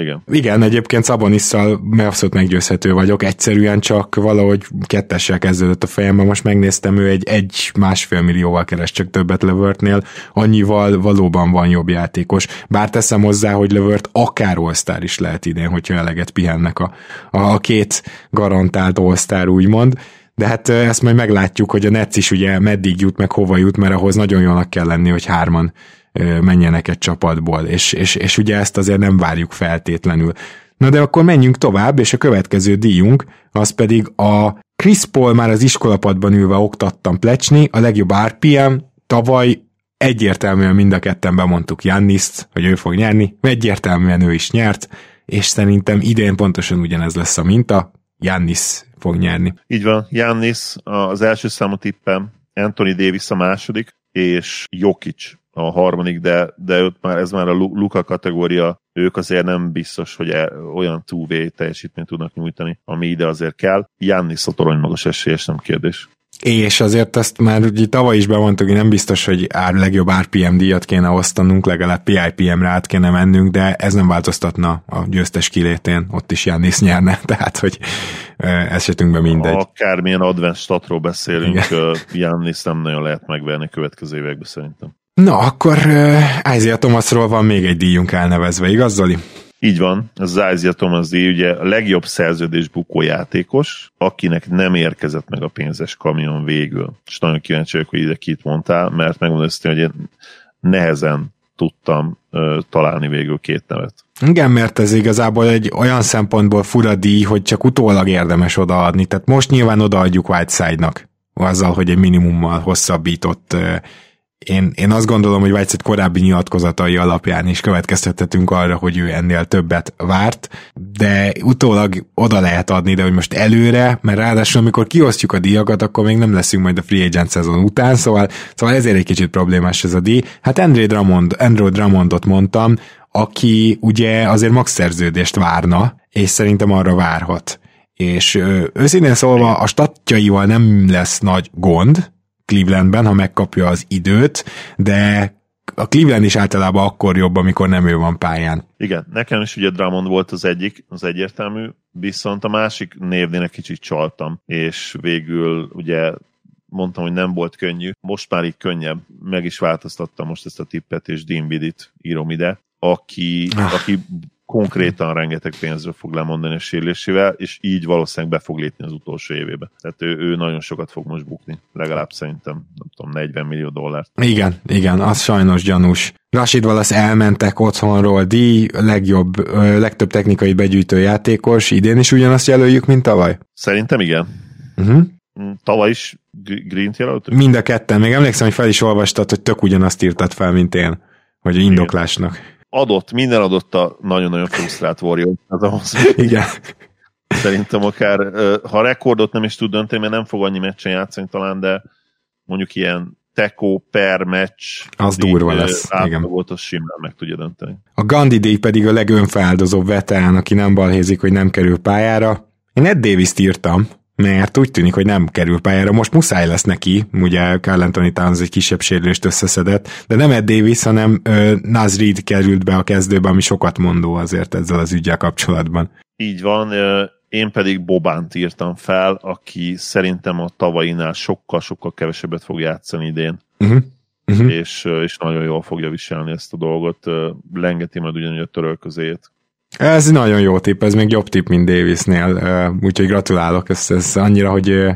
Speaker 2: igen.
Speaker 1: Igen, egyébként Szabonisszal abszolút meggyőzhető vagyok, egyszerűen csak valahogy kettessel kezdődött a fejemben, most megnéztem, ő egy egy-másfél millióval keres csak többet Lövörtnél, annyival valóban van jobb játékos, bár teszem hozzá, hogy Lövört akár all is lehet idén, hogyha eleget pihennek a, a két garantált all úgymond, de hát ezt majd meglátjuk, hogy a Netsz is ugye meddig jut, meg hova jut, mert ahhoz nagyon jónak kell lenni, hogy hárman menjenek egy csapatból, és, és, és ugye ezt azért nem várjuk feltétlenül. Na de akkor menjünk tovább, és a következő díjunk, az pedig a Chris Paul már az iskolapadban ülve oktattam plecsni, a legjobb RPM, tavaly egyértelműen mind a ketten bemondtuk Janniszt, hogy ő fog nyerni, egyértelműen ő is nyert, és szerintem idén pontosan ugyanez lesz a minta, Jannis fog nyerni.
Speaker 2: Így van, Jannis az első számú tippem, Anthony Davis a második, és Jokic a harmadik, de, de ott már, ez már a Luka kategória, ők azért nem biztos, hogy e, olyan túvé teljesítményt tudnak nyújtani, ami ide azért kell. Janni Szotorony magas esélyes, nem kérdés.
Speaker 1: És azért ezt már ugye tavaly is bemondtuk, hogy nem biztos, hogy ár, legjobb RPM díjat kéne osztanunk, legalább PIPM-re át kéne mennünk, de ez nem változtatna a győztes kilétén, ott is Jannis nyerne, [laughs] tehát hogy esetünkben mindegy.
Speaker 2: Akármilyen advanced statról beszélünk, Jannis nem nagyon lehet megverni következő években szerintem.
Speaker 1: Na, akkor uh, Isaiah Thomasról van még egy díjunk elnevezve, igaz Zoli?
Speaker 2: Így van, az Isaiah Thomas díj, ugye a legjobb szerződés bukó játékos, akinek nem érkezett meg a pénzes kamion végül. És nagyon kíváncsi vagyok, hogy ide kit mondtál, mert megmondom hogy én nehezen tudtam uh, találni végül két nevet.
Speaker 1: Igen, mert ez igazából egy olyan szempontból fura díj, hogy csak utólag érdemes odaadni. Tehát most nyilván odaadjuk Whiteside-nak, azzal, hogy egy minimummal hosszabbított uh, én, én azt gondolom, hogy Whiteside korábbi nyilatkozatai alapján is következtethetünk arra, hogy ő ennél többet várt, de utólag oda lehet adni, de hogy most előre, mert ráadásul amikor kiosztjuk a díjakat, akkor még nem leszünk majd a free agent szezon után, szóval, szóval ezért egy kicsit problémás ez a díj. Hát Andrew Drummond, Andrew Drummondot mondtam, aki ugye azért max szerződést várna, és szerintem arra várhat. És őszintén szólva a statjaival nem lesz nagy gond, Clevelandben, ha megkapja az időt, de a Cleveland is általában akkor jobb, amikor nem ő van pályán.
Speaker 2: Igen, nekem is ugye Drummond volt az egyik, az egyértelmű, viszont a másik névnél egy kicsit csaltam, és végül ugye mondtam, hogy nem volt könnyű, most már így könnyebb, meg is változtattam most ezt a tippet, és Dean Bidit írom ide, aki, ah. aki konkrétan rengeteg pénzről fog lemondani a sérülésével, és így valószínűleg be fog lépni az utolsó évébe. Tehát ő, ő nagyon sokat fog most bukni, legalább szerintem, nem tudom, 40 millió dollárt.
Speaker 1: Igen, igen, az sajnos gyanús. Rashid Wallace elmentek otthonról, díj, legjobb, legtöbb technikai begyűjtő játékos, idén is ugyanazt jelöljük, mint tavaly?
Speaker 2: Szerintem igen. Uh-huh. Tavaly is Green-t jelöltük?
Speaker 1: Mind a ketten. Még emlékszem, hogy fel is olvastad, hogy tök ugyanazt írtad fel, mint én vagy indoklásnak.
Speaker 2: Adott, minden adott a nagyon-nagyon frusztrált Warrior. Az ahhoz,
Speaker 1: Igen.
Speaker 2: Szerintem akár, ha rekordot nem is tud dönteni, mert nem fog annyi meccsen játszani talán, de mondjuk ilyen Teko per meccs.
Speaker 1: Az durva lesz.
Speaker 2: Igen. Volt, az simán meg tudja dönteni.
Speaker 1: A Gandhi Day pedig a legönfeláldozóbb veterán, aki nem balhézik, hogy nem kerül pályára. Én Ed davis írtam, mert úgy tűnik, hogy nem kerül pályára. Most muszáj lesz neki, ugye Carl Anthony Towns egy kisebb sérülést összeszedett, de nem Ed Davis, hanem uh, Naz Reed került be a kezdőbe, ami sokat mondó azért ezzel az ügyel kapcsolatban.
Speaker 2: Így van, én pedig Bobánt írtam fel, aki szerintem a tavainál sokkal-sokkal kevesebbet fog játszani idén. Uh-huh. Uh-huh. És, és nagyon jól fogja viselni ezt a dolgot. Lengeti majd ugyanúgy a törölközét.
Speaker 1: Ez nagyon jó tipp, ez még jobb tipp, mint Davisnél, úgyhogy gratulálok, ez, ez annyira, hogy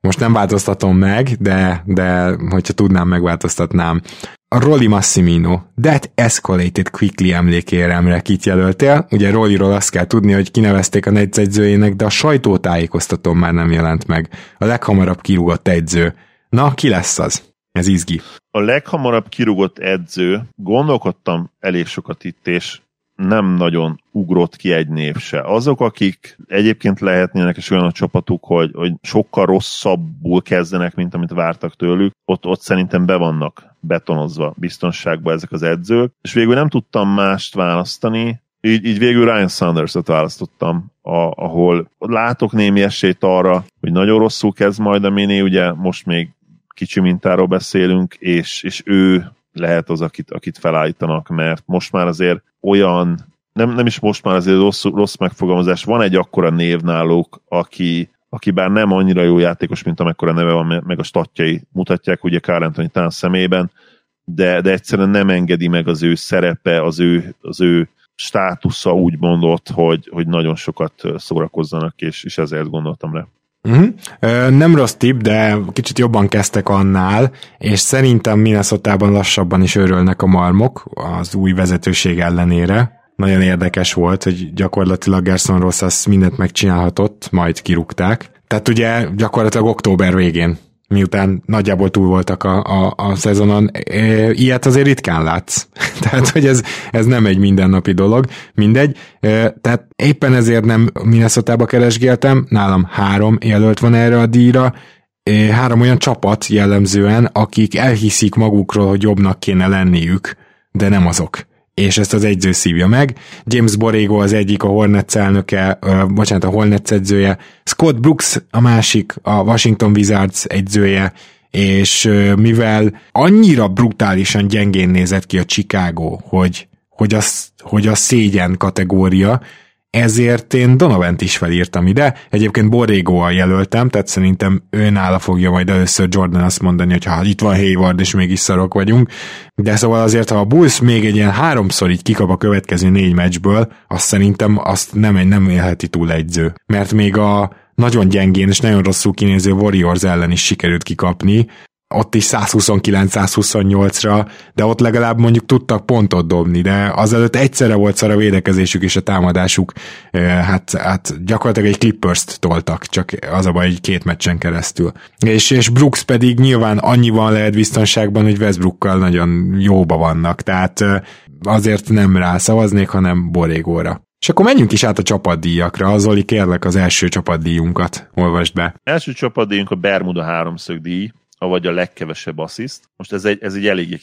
Speaker 1: most nem változtatom meg, de, de hogyha tudnám, megváltoztatnám. A Rolly Massimino, That Escalated Quickly emlékéremre kit jelöltél. Ugye Rollyról azt kell tudni, hogy kinevezték a negyzegyzőjének, de a sajtótájékoztatón már nem jelent meg. A leghamarabb kirúgott edző. Na, ki lesz az? Ez izgi.
Speaker 2: A leghamarabb kirúgott edző, gondolkodtam elég sokat itt, és nem nagyon ugrott ki egy név se. Azok, akik egyébként lehetnének, és olyan a csapatuk, hogy, hogy sokkal rosszabbul kezdenek, mint amit vártak tőlük, ott, ott szerintem be vannak betonozva biztonságba ezek az edzők, és végül nem tudtam mást választani, így, így végül Ryan Sanders-ot választottam, a, ahol látok némi esélyt arra, hogy nagyon rosszul kezd majd a mini, ugye most még kicsi mintáról beszélünk, és, és ő lehet az, akit, akit felállítanak, mert most már azért olyan, nem, nem is most már azért rossz, rossz megfogalmazás, van egy akkora név náluk, aki, aki bár nem annyira jó játékos, mint amekkora neve van, meg a statjai mutatják, ugye Carl Anthony Tán szemében, de, de egyszerűen nem engedi meg az ő szerepe, az ő, az ő státusza úgy mondott, hogy, hogy nagyon sokat szórakozzanak, és, és ezért gondoltam rá.
Speaker 1: Uh-huh. Nem rossz tipp, de kicsit jobban kezdtek annál, és szerintem minnesota lassabban is örülnek a marmok az új vezetőség ellenére. Nagyon érdekes volt, hogy gyakorlatilag Gerson Rosas mindent megcsinálhatott, majd kirúgták. Tehát ugye gyakorlatilag október végén miután nagyjából túl voltak a, a, a szezonon. E, ilyet azért ritkán látsz. [laughs] tehát, hogy ez, ez nem egy mindennapi dolog, mindegy. E, tehát éppen ezért nem minnesota keresgéltem, nálam három jelölt van erre a díjra, e, három olyan csapat jellemzően, akik elhiszik magukról, hogy jobbnak kéne lenniük, de nem azok és ezt az egyző szívja meg. James Borrego az egyik, a Hornets elnöke, uh, bocsánat, a Hornets edzője, Scott Brooks a másik, a Washington Wizards egyzője, és uh, mivel annyira brutálisan gyengén nézett ki a Chicago, hogy, hogy, az, hogy a szégyen kategória, ezért én Donovant is felírtam ide. Egyébként Borrego-a jelöltem, tehát szerintem ő nála fogja majd először Jordan azt mondani, hogy ha itt van Hayward, és mégis szarok vagyunk. De szóval azért, ha a Bulls még egy ilyen háromszor így kikap a következő négy meccsből, azt szerintem azt nem, nem élheti túl egyző. Mert még a nagyon gyengén és nagyon rosszul kinéző Warriors ellen is sikerült kikapni, ott is 129-128-ra, de ott legalább mondjuk tudtak pontot dobni, de azelőtt egyszerre volt szar a védekezésük és a támadásuk, hát, hát gyakorlatilag egy Clippers-t toltak, csak az a baj, egy két meccsen keresztül. És, és Brooks pedig nyilván annyiban lehet biztonságban, hogy Westbrookkal nagyon jóba vannak, tehát azért nem rá szavaznék, hanem Borégóra. És akkor menjünk is át a csapatdíjakra. Zoli, kérlek az első csapatdíjunkat olvasd be.
Speaker 2: Első csapatdíjunk a Bermuda háromszög díj, vagy a legkevesebb assziszt. Most ez egy, ez egy eléggé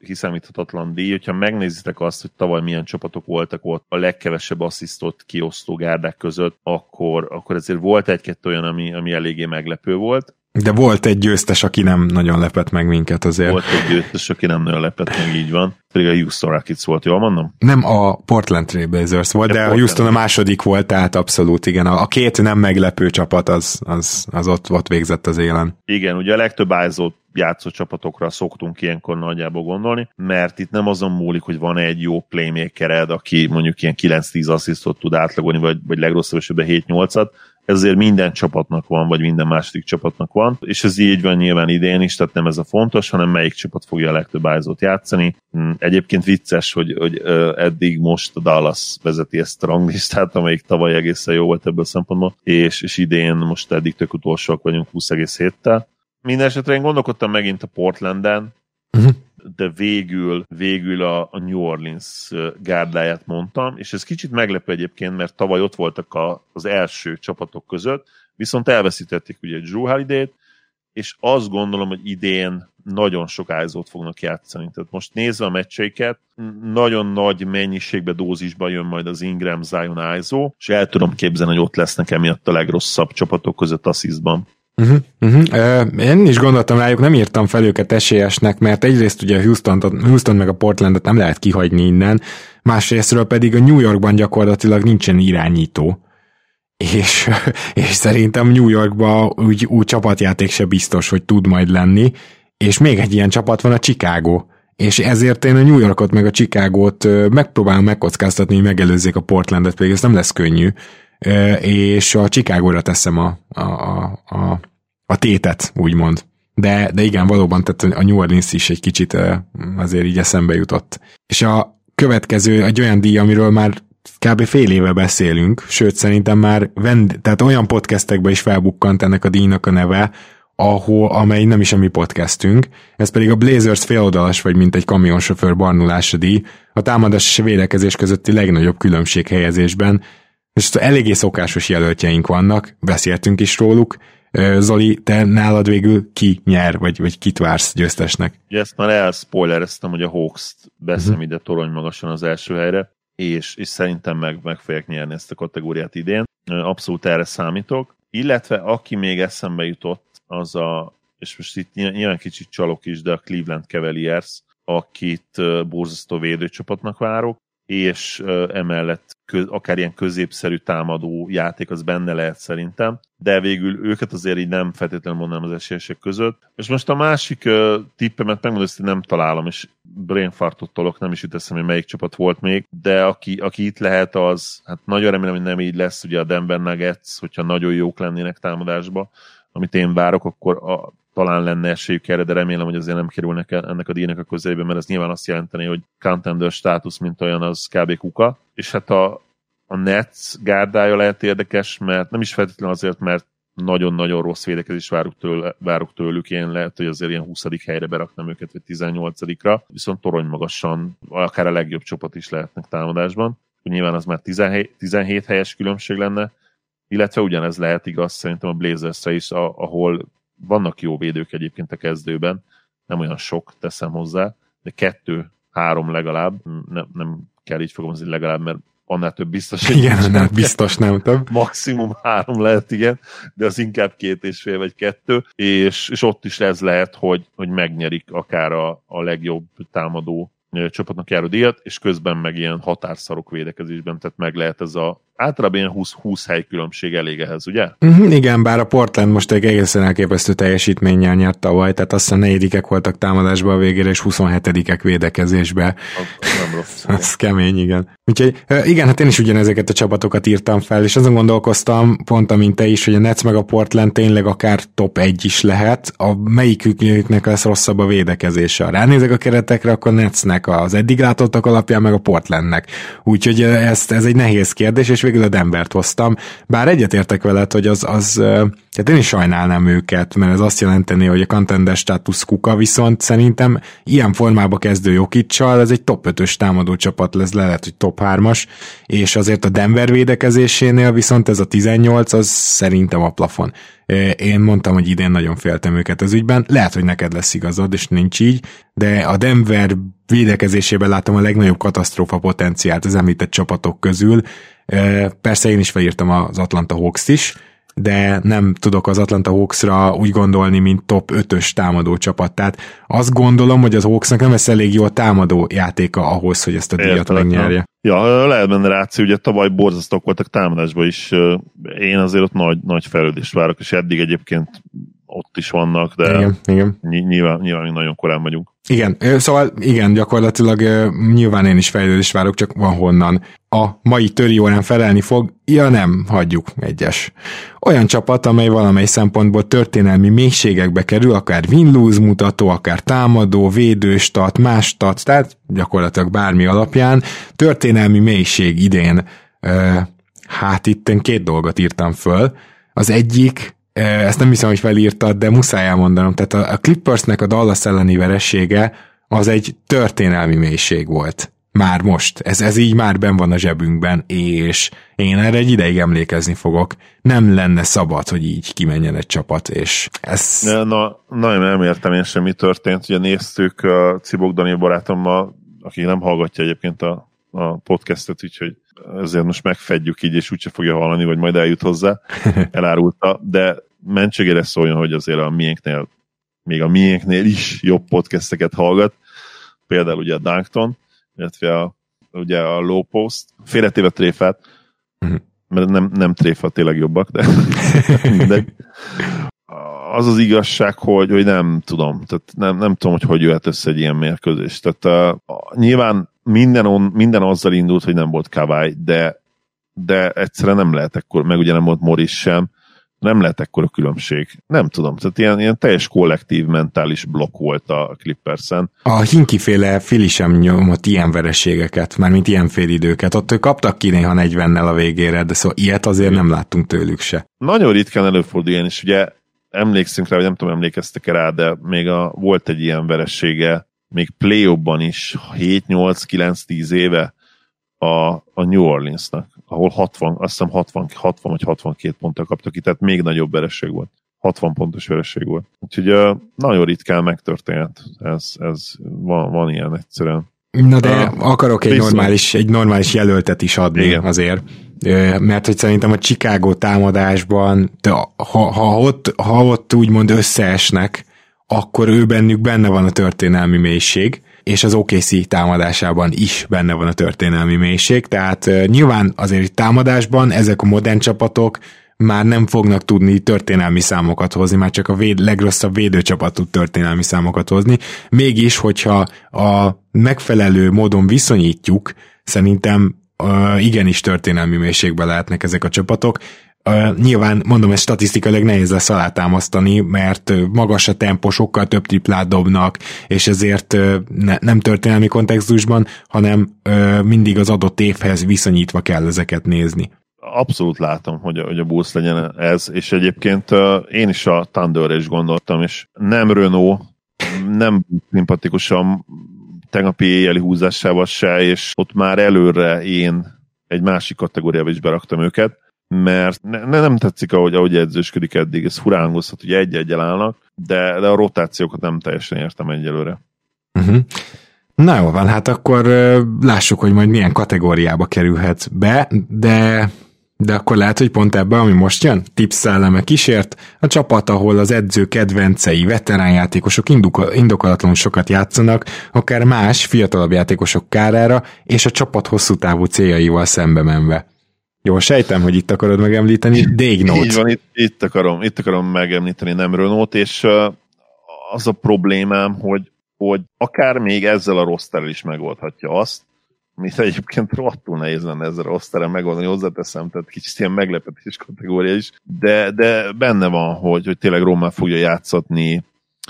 Speaker 2: kiszámíthatatlan díj, hogyha megnézitek azt, hogy tavaly milyen csapatok voltak ott a legkevesebb asszisztot kiosztó gárdák között, akkor, akkor ezért volt egy-kettő olyan, ami, ami eléggé meglepő volt.
Speaker 1: De volt egy győztes, aki nem nagyon lepett meg minket azért.
Speaker 2: Volt egy győztes, aki nem nagyon lepett meg, így van. Pedig a Houston Rockets volt, jól mondom?
Speaker 1: Nem, a Portland Trailblazers volt, de, de a Houston a második volt, tehát abszolút igen. A, a két nem meglepő csapat az, az, az ott, ott végzett az élen.
Speaker 2: Igen, ugye a legtöbb áldozó játszó csapatokra szoktunk ilyenkor nagyjából gondolni, mert itt nem azon múlik, hogy van egy jó playmakered, aki mondjuk ilyen 9-10 asszisztot tud átlagolni, vagy, vagy legrosszabb esetben 7-8-at, ezért minden csapatnak van, vagy minden második csapatnak van, és ez így van nyilván idén is, tehát nem ez a fontos, hanem melyik csapat fogja a legtöbb áldozót játszani. Hmm, egyébként vicces, hogy, hogy eddig most a Dallas vezeti ezt a ranglistát, amelyik tavaly egészen jó volt ebből a szempontból, és, és idén most eddig tök utolsóak vagyunk 20,7-tel. Mindenesetre én gondolkodtam megint a Portlanden, uh-huh. De végül, végül a, New Orleans gárdáját mondtam, és ez kicsit meglepő egyébként, mert tavaly ott voltak a, az első csapatok között, viszont elveszítették ugye Drew Holiday-t, és azt gondolom, hogy idén nagyon sok áldozót fognak játszani. Tehát most nézve a meccseiket, nagyon nagy mennyiségbe, dózisban jön majd az Ingram Zion áldozó, és el tudom képzelni, hogy ott lesznek emiatt a legrosszabb csapatok között asszisztban.
Speaker 1: Uh-huh, uh-huh. Uh, én is gondoltam rájuk, nem írtam fel őket esélyesnek, mert egyrészt ugye Houston, Houston meg a Portlandet nem lehet kihagyni innen, másrésztről pedig a New Yorkban gyakorlatilag nincsen irányító. És, [laughs] és szerintem New Yorkban úgy, úgy csapatjáték se biztos, hogy tud majd lenni, és még egy ilyen csapat van a Chicago, és ezért én a New Yorkot meg a Chicagót megpróbálom megkockáztatni, hogy megelőzzék a Portlandet, pedig ez nem lesz könnyű, és a Chicagóra teszem a, a, a, a tétet, úgymond. De, de igen, valóban, tehát a New Orleans is egy kicsit azért így eszembe jutott. És a következő egy olyan díj, amiről már kb. fél éve beszélünk, sőt szerintem már vend, tehát olyan podcastekben is felbukkant ennek a díjnak a neve, ahol, amely nem is a mi podcastünk, ez pedig a Blazers féloldalas vagy mint egy kamionsofőr barnulása díj, a támadás és a védekezés közötti legnagyobb különbség helyezésben, és eléggé szokásos jelöltjeink vannak, beszéltünk is róluk, Zoli, te nálad végül ki nyer, vagy, vagy kit vársz győztesnek?
Speaker 2: Ugye ezt már elspoilereztem, hogy a Hawks-t beszem uh-huh. ide torony magasan az első helyre és, és szerintem meg, meg fogják nyerni ezt a kategóriát idén. Abszolút erre számítok. Illetve aki még eszembe jutott, az a, és most itt nyilván kicsit csalok is, de a Cleveland Cavaliers, akit borzasztó védőcsapatnak várok, és emellett köz, akár ilyen középszerű támadó játék az benne lehet szerintem, de végül őket azért így nem feltétlenül mondanám az esélyesek között. És most a másik uh, tippemet megmondom, hogy nem találom, és brainfartot tolok, nem is jut hogy melyik csapat volt még, de aki, aki itt lehet az, hát nagyon remélem, hogy nem így lesz, ugye a Denver Nuggets, hogyha nagyon jók lennének támadásba, amit én várok, akkor a, talán lenne esélyük erre, de remélem, hogy azért nem kerülnek ennek a díjnak a közelébe, mert ez nyilván azt jelenteni, hogy contender státusz, mint olyan, az kb. kuka. És hát a, a Nets gárdája lehet érdekes, mert nem is feltétlenül azért, mert nagyon-nagyon rossz védekezés várok, tőle, várok tőlük, én lehet, hogy azért ilyen 20. helyre beraknám őket, vagy 18-ra, viszont torony magasan, akár a legjobb csapat is lehetnek támadásban. Nyilván az már 17, 17 helyes különbség lenne, illetve ugyanez lehet igaz szerintem a Blazersre is, ahol vannak jó védők egyébként a kezdőben, nem olyan sok teszem hozzá, de kettő, három legalább, nem, nem kell így fogalmazni legalább, mert annál több biztos.
Speaker 1: Igen, annál biztos nem több.
Speaker 2: Maximum három lehet, igen, de az inkább két és fél vagy kettő, és, és ott is ez lehet, hogy, hogy megnyerik akár a, a legjobb támadó csapatnak járó díjat, és közben meg ilyen határszarok védekezésben, tehát meg lehet ez a általában ilyen 20, 20 hely különbség elég ehhez, ugye?
Speaker 1: Uh-huh, igen, bár a Portland most egy egészen elképesztő teljesítménnyel nyert tavaly, tehát azt hiszem negyedikek voltak támadásba a végére, és 27-ek védekezésbe.
Speaker 2: Az, nem rossz. [laughs]
Speaker 1: az kemény, igen. Úgyhogy igen, hát én is ugyanezeket a csapatokat írtam fel, és azon gondolkoztam, pont amint te is, hogy a Nets meg a Portland tényleg akár top 1 is lehet, a melyiküknek lesz rosszabb a védekezése. Ha ránézek a keretekre, akkor Netsnek az eddig látottak alapján, meg a Portlandnek. Úgyhogy ezt, ez egy nehéz kérdés, és végül a Denvert hoztam. Bár egyetértek veled, hogy az, az tehát én is sajnálnám őket, mert ez azt jelenteni, hogy a contender status kuka, viszont szerintem ilyen formába kezdő Jokicsal, ez egy top 5-ös támadó csapat lesz, lehet, hogy top 3-as, és azért a Denver védekezésénél viszont ez a 18, az szerintem a plafon. Én mondtam, hogy idén nagyon féltem őket az ügyben, lehet, hogy neked lesz igazad, és nincs így, de a Denver védekezésében látom a legnagyobb katasztrófa potenciált az említett csapatok közül, Persze én is felírtam az Atlanta Hawks is, de nem tudok az Atlanta Hawksra úgy gondolni, mint top 5-ös támadó csapat. Tehát azt gondolom, hogy az Hawksnak nem lesz elég jó a támadó játéka ahhoz, hogy ezt a díjat Értelek, megnyerje.
Speaker 2: Ja, lehet benne ráció, ugye tavaly borzasztók voltak támadásban is. Én azért ott nagy, nagy fejlődést várok, és eddig egyébként ott is vannak, de
Speaker 1: igen, igen.
Speaker 2: Nyilván, nyilván még nagyon korán vagyunk.
Speaker 1: Igen, szóval igen, gyakorlatilag nyilván én is fejlődést várok, csak van honnan. A mai töri órán felelni fog, ja nem, hagyjuk egyes. Olyan csapat, amely valamely szempontból történelmi mélységekbe kerül, akár win-lose mutató, akár támadó, védő, stat, más stat, tehát gyakorlatilag bármi alapján. Történelmi mélység idén, hát itt én két dolgot írtam föl. Az egyik, ezt nem hiszem, hogy felírtad, de muszáj elmondanom. Tehát a, Clippersnek a Dallas elleni veressége az egy történelmi mélység volt. Már most. Ez, ez így már ben van a zsebünkben, és én erre egy ideig emlékezni fogok. Nem lenne szabad, hogy így kimenjen egy csapat, és ez...
Speaker 2: Na, na nagyon nem értem én sem, mi történt. Ugye néztük a Cibok Daniel barátommal, aki nem hallgatja egyébként a, a podcastet, úgyhogy ezért most megfedjük így, és úgyse fogja hallani, vagy majd eljut hozzá, [laughs] elárulta, de mentségére szóljon, hogy azért a miénknél, még a miénknél is jobb podcasteket hallgat, például ugye a Dunkton, illetve a, ugye a Low Post, félretéve tréfát, uh-huh. mert nem, nem tréfa, tényleg jobbak, de [laughs] mindegy. Az az igazság, hogy, hogy nem tudom, tehát nem, nem tudom, hogy hogy jöhet össze egy ilyen mérkőzés. Tehát uh, nyilván minden, on, minden azzal indult, hogy nem volt Kavály, de, de egyszerűen nem lehet ekkor, meg ugye nem volt Morris sem, nem lehet ekkora különbség. Nem tudom, tehát ilyen, ilyen teljes kollektív mentális blokk volt a Clippersen.
Speaker 1: A Hinki-féle Fili sem nyomott ilyen vereségeket, mármint ilyen félidőket. Ott ők kaptak ki néha 40-nel a végére, de szóval ilyet azért nem láttunk tőlük se.
Speaker 2: Nagyon ritkán előfordul ilyen, és ugye emlékszünk rá, vagy nem tudom, emlékeztek rá, de még a, volt egy ilyen veressége, még play is 7-8-9-10 éve a, a New Orleansnak, ahol 60, azt hiszem 60, 60 vagy 62 ponttal kaptak ki, tehát még nagyobb vereség volt. 60 pontos vereség volt. Úgyhogy uh, nagyon ritkán megtörtént. Ez, ez van, van ilyen egyszerűen.
Speaker 1: Na de uh, akarok egy normális, egy normális jelöltet is adni Igen. azért. Mert hogy szerintem a Chicago támadásban, de ha, ha, ott, ha ott úgymond összeesnek, akkor ő bennük benne van a történelmi mélység, és az OKC támadásában is benne van a történelmi mélység, tehát nyilván azért támadásban ezek a modern csapatok már nem fognak tudni történelmi számokat hozni, már csak a véd, legrosszabb védőcsapat tud történelmi számokat hozni. Mégis, hogyha a megfelelő módon viszonyítjuk, szerintem igenis történelmi mélységbe lehetnek ezek a csapatok. Uh, nyilván, mondom, ez statisztikailag nehéz lesz alátámasztani, mert magas a tempo, sokkal több triplát dobnak, és ezért uh, ne, nem történelmi kontextusban, hanem uh, mindig az adott évhez viszonyítva kell ezeket nézni.
Speaker 2: Abszolút látom, hogy hogy a Bulls legyen ez, és egyébként én is a Thunderre is gondoltam, és nem Renault, nem szimpatikusan tegnapi éjjeli húzásával se, és ott már előre én egy másik kategóriába is beraktam őket, mert ne, nem tetszik, ahogy, ahogy edzősködik eddig, ez furán hangozhat, hogy egy-egy állnak, de, de a rotációkat nem teljesen értem egyelőre.
Speaker 1: Uh-huh. Na jó van, hát akkor lássuk, hogy majd milyen kategóriába kerülhet be, de de akkor lehet, hogy pont ebbe, ami most jön, tips szelleme kísért, a csapat, ahol az edző kedvencei, veteránjátékosok indokolatlanul sokat játszanak, akár más, fiatalabb játékosok kárára, és a csapat hosszú távú céljaival szembe menve. Jó, sejtem, hogy itt akarod megemlíteni, Dégnót.
Speaker 2: Így van, itt, itt, akarom, itt akarom megemlíteni nem Renault, és az a problémám, hogy, hogy akár még ezzel a rosterrel is megoldhatja azt, amit egyébként rohadtul nehéz lenne ezzel a rosterrel megoldani, hozzáteszem, tehát kicsit ilyen meglepetés kategória is, de, de benne van, hogy, hogy tényleg Rommel fogja játszatni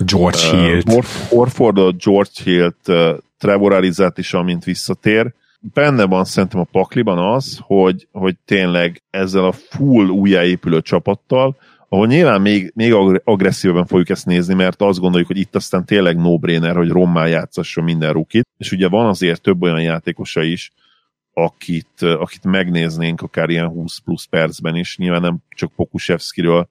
Speaker 1: George uh, Hill.
Speaker 2: Horfordot, George Hill-t, uh, Trevor Arizát is, amint visszatér, benne van szerintem a pakliban az, hogy, hogy tényleg ezzel a full újjáépülő csapattal, ahol nyilván még, még agresszívebben fogjuk ezt nézni, mert azt gondoljuk, hogy itt aztán tényleg no-brainer, hogy rommá játszasson minden rukit, és ugye van azért több olyan játékosa is, akit, akit megnéznénk akár ilyen 20 plusz percben is, nyilván nem csak Pokusevskiről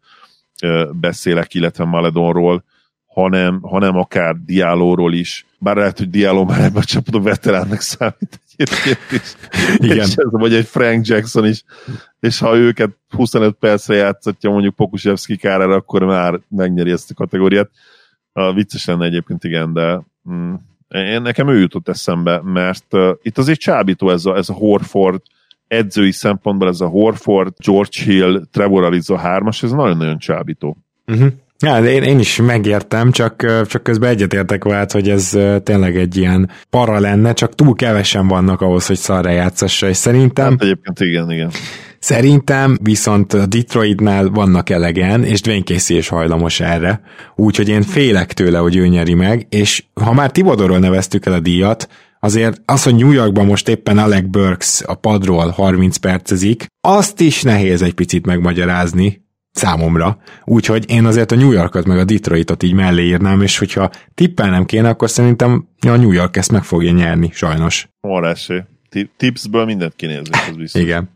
Speaker 2: beszélek, illetve Maledonról, hanem, hanem akár Dialóról is, bár lehet, hogy Dialó már ebben a csapatban veteránnak számít egyébként is. Igen. És ez, vagy egy Frank Jackson is, és ha őket 25 percre játszatja mondjuk Pokusevski kárára, akkor már megnyeri ezt a kategóriát. A vicces lenne egyébként, igen, de mm, én, nekem ő jutott eszembe, mert uh, itt azért csábító ez a, ez a Horford, edzői szempontból ez a Horford, George Hill, Trevor Ariza 3-as, ez nagyon-nagyon csábító.
Speaker 1: Uh-huh. Ja, én, én is megértem, csak, csak közben egyetértek vált, hogy ez tényleg egy ilyen para lenne, csak túl kevesen vannak ahhoz, hogy szarra játszassa, és szerintem... Hát
Speaker 2: egyébként igen, igen.
Speaker 1: Szerintem viszont a Detroitnál vannak elegen, és Dwayne Casey is hajlamos erre, úgyhogy én félek tőle, hogy ő nyeri meg, és ha már Tibodorról neveztük el a díjat, azért az, hogy New Yorkban most éppen Alec Burks a padról 30 percezik, azt is nehéz egy picit megmagyarázni, számomra. Úgyhogy én azért a New Yorkot meg a Detroitot így mellé írnám, és hogyha tippelnem kéne, akkor szerintem a New York ezt meg fogja nyerni, sajnos.
Speaker 2: Van esély. Tipsből mindent kinézni, ez biztos.
Speaker 1: Igen.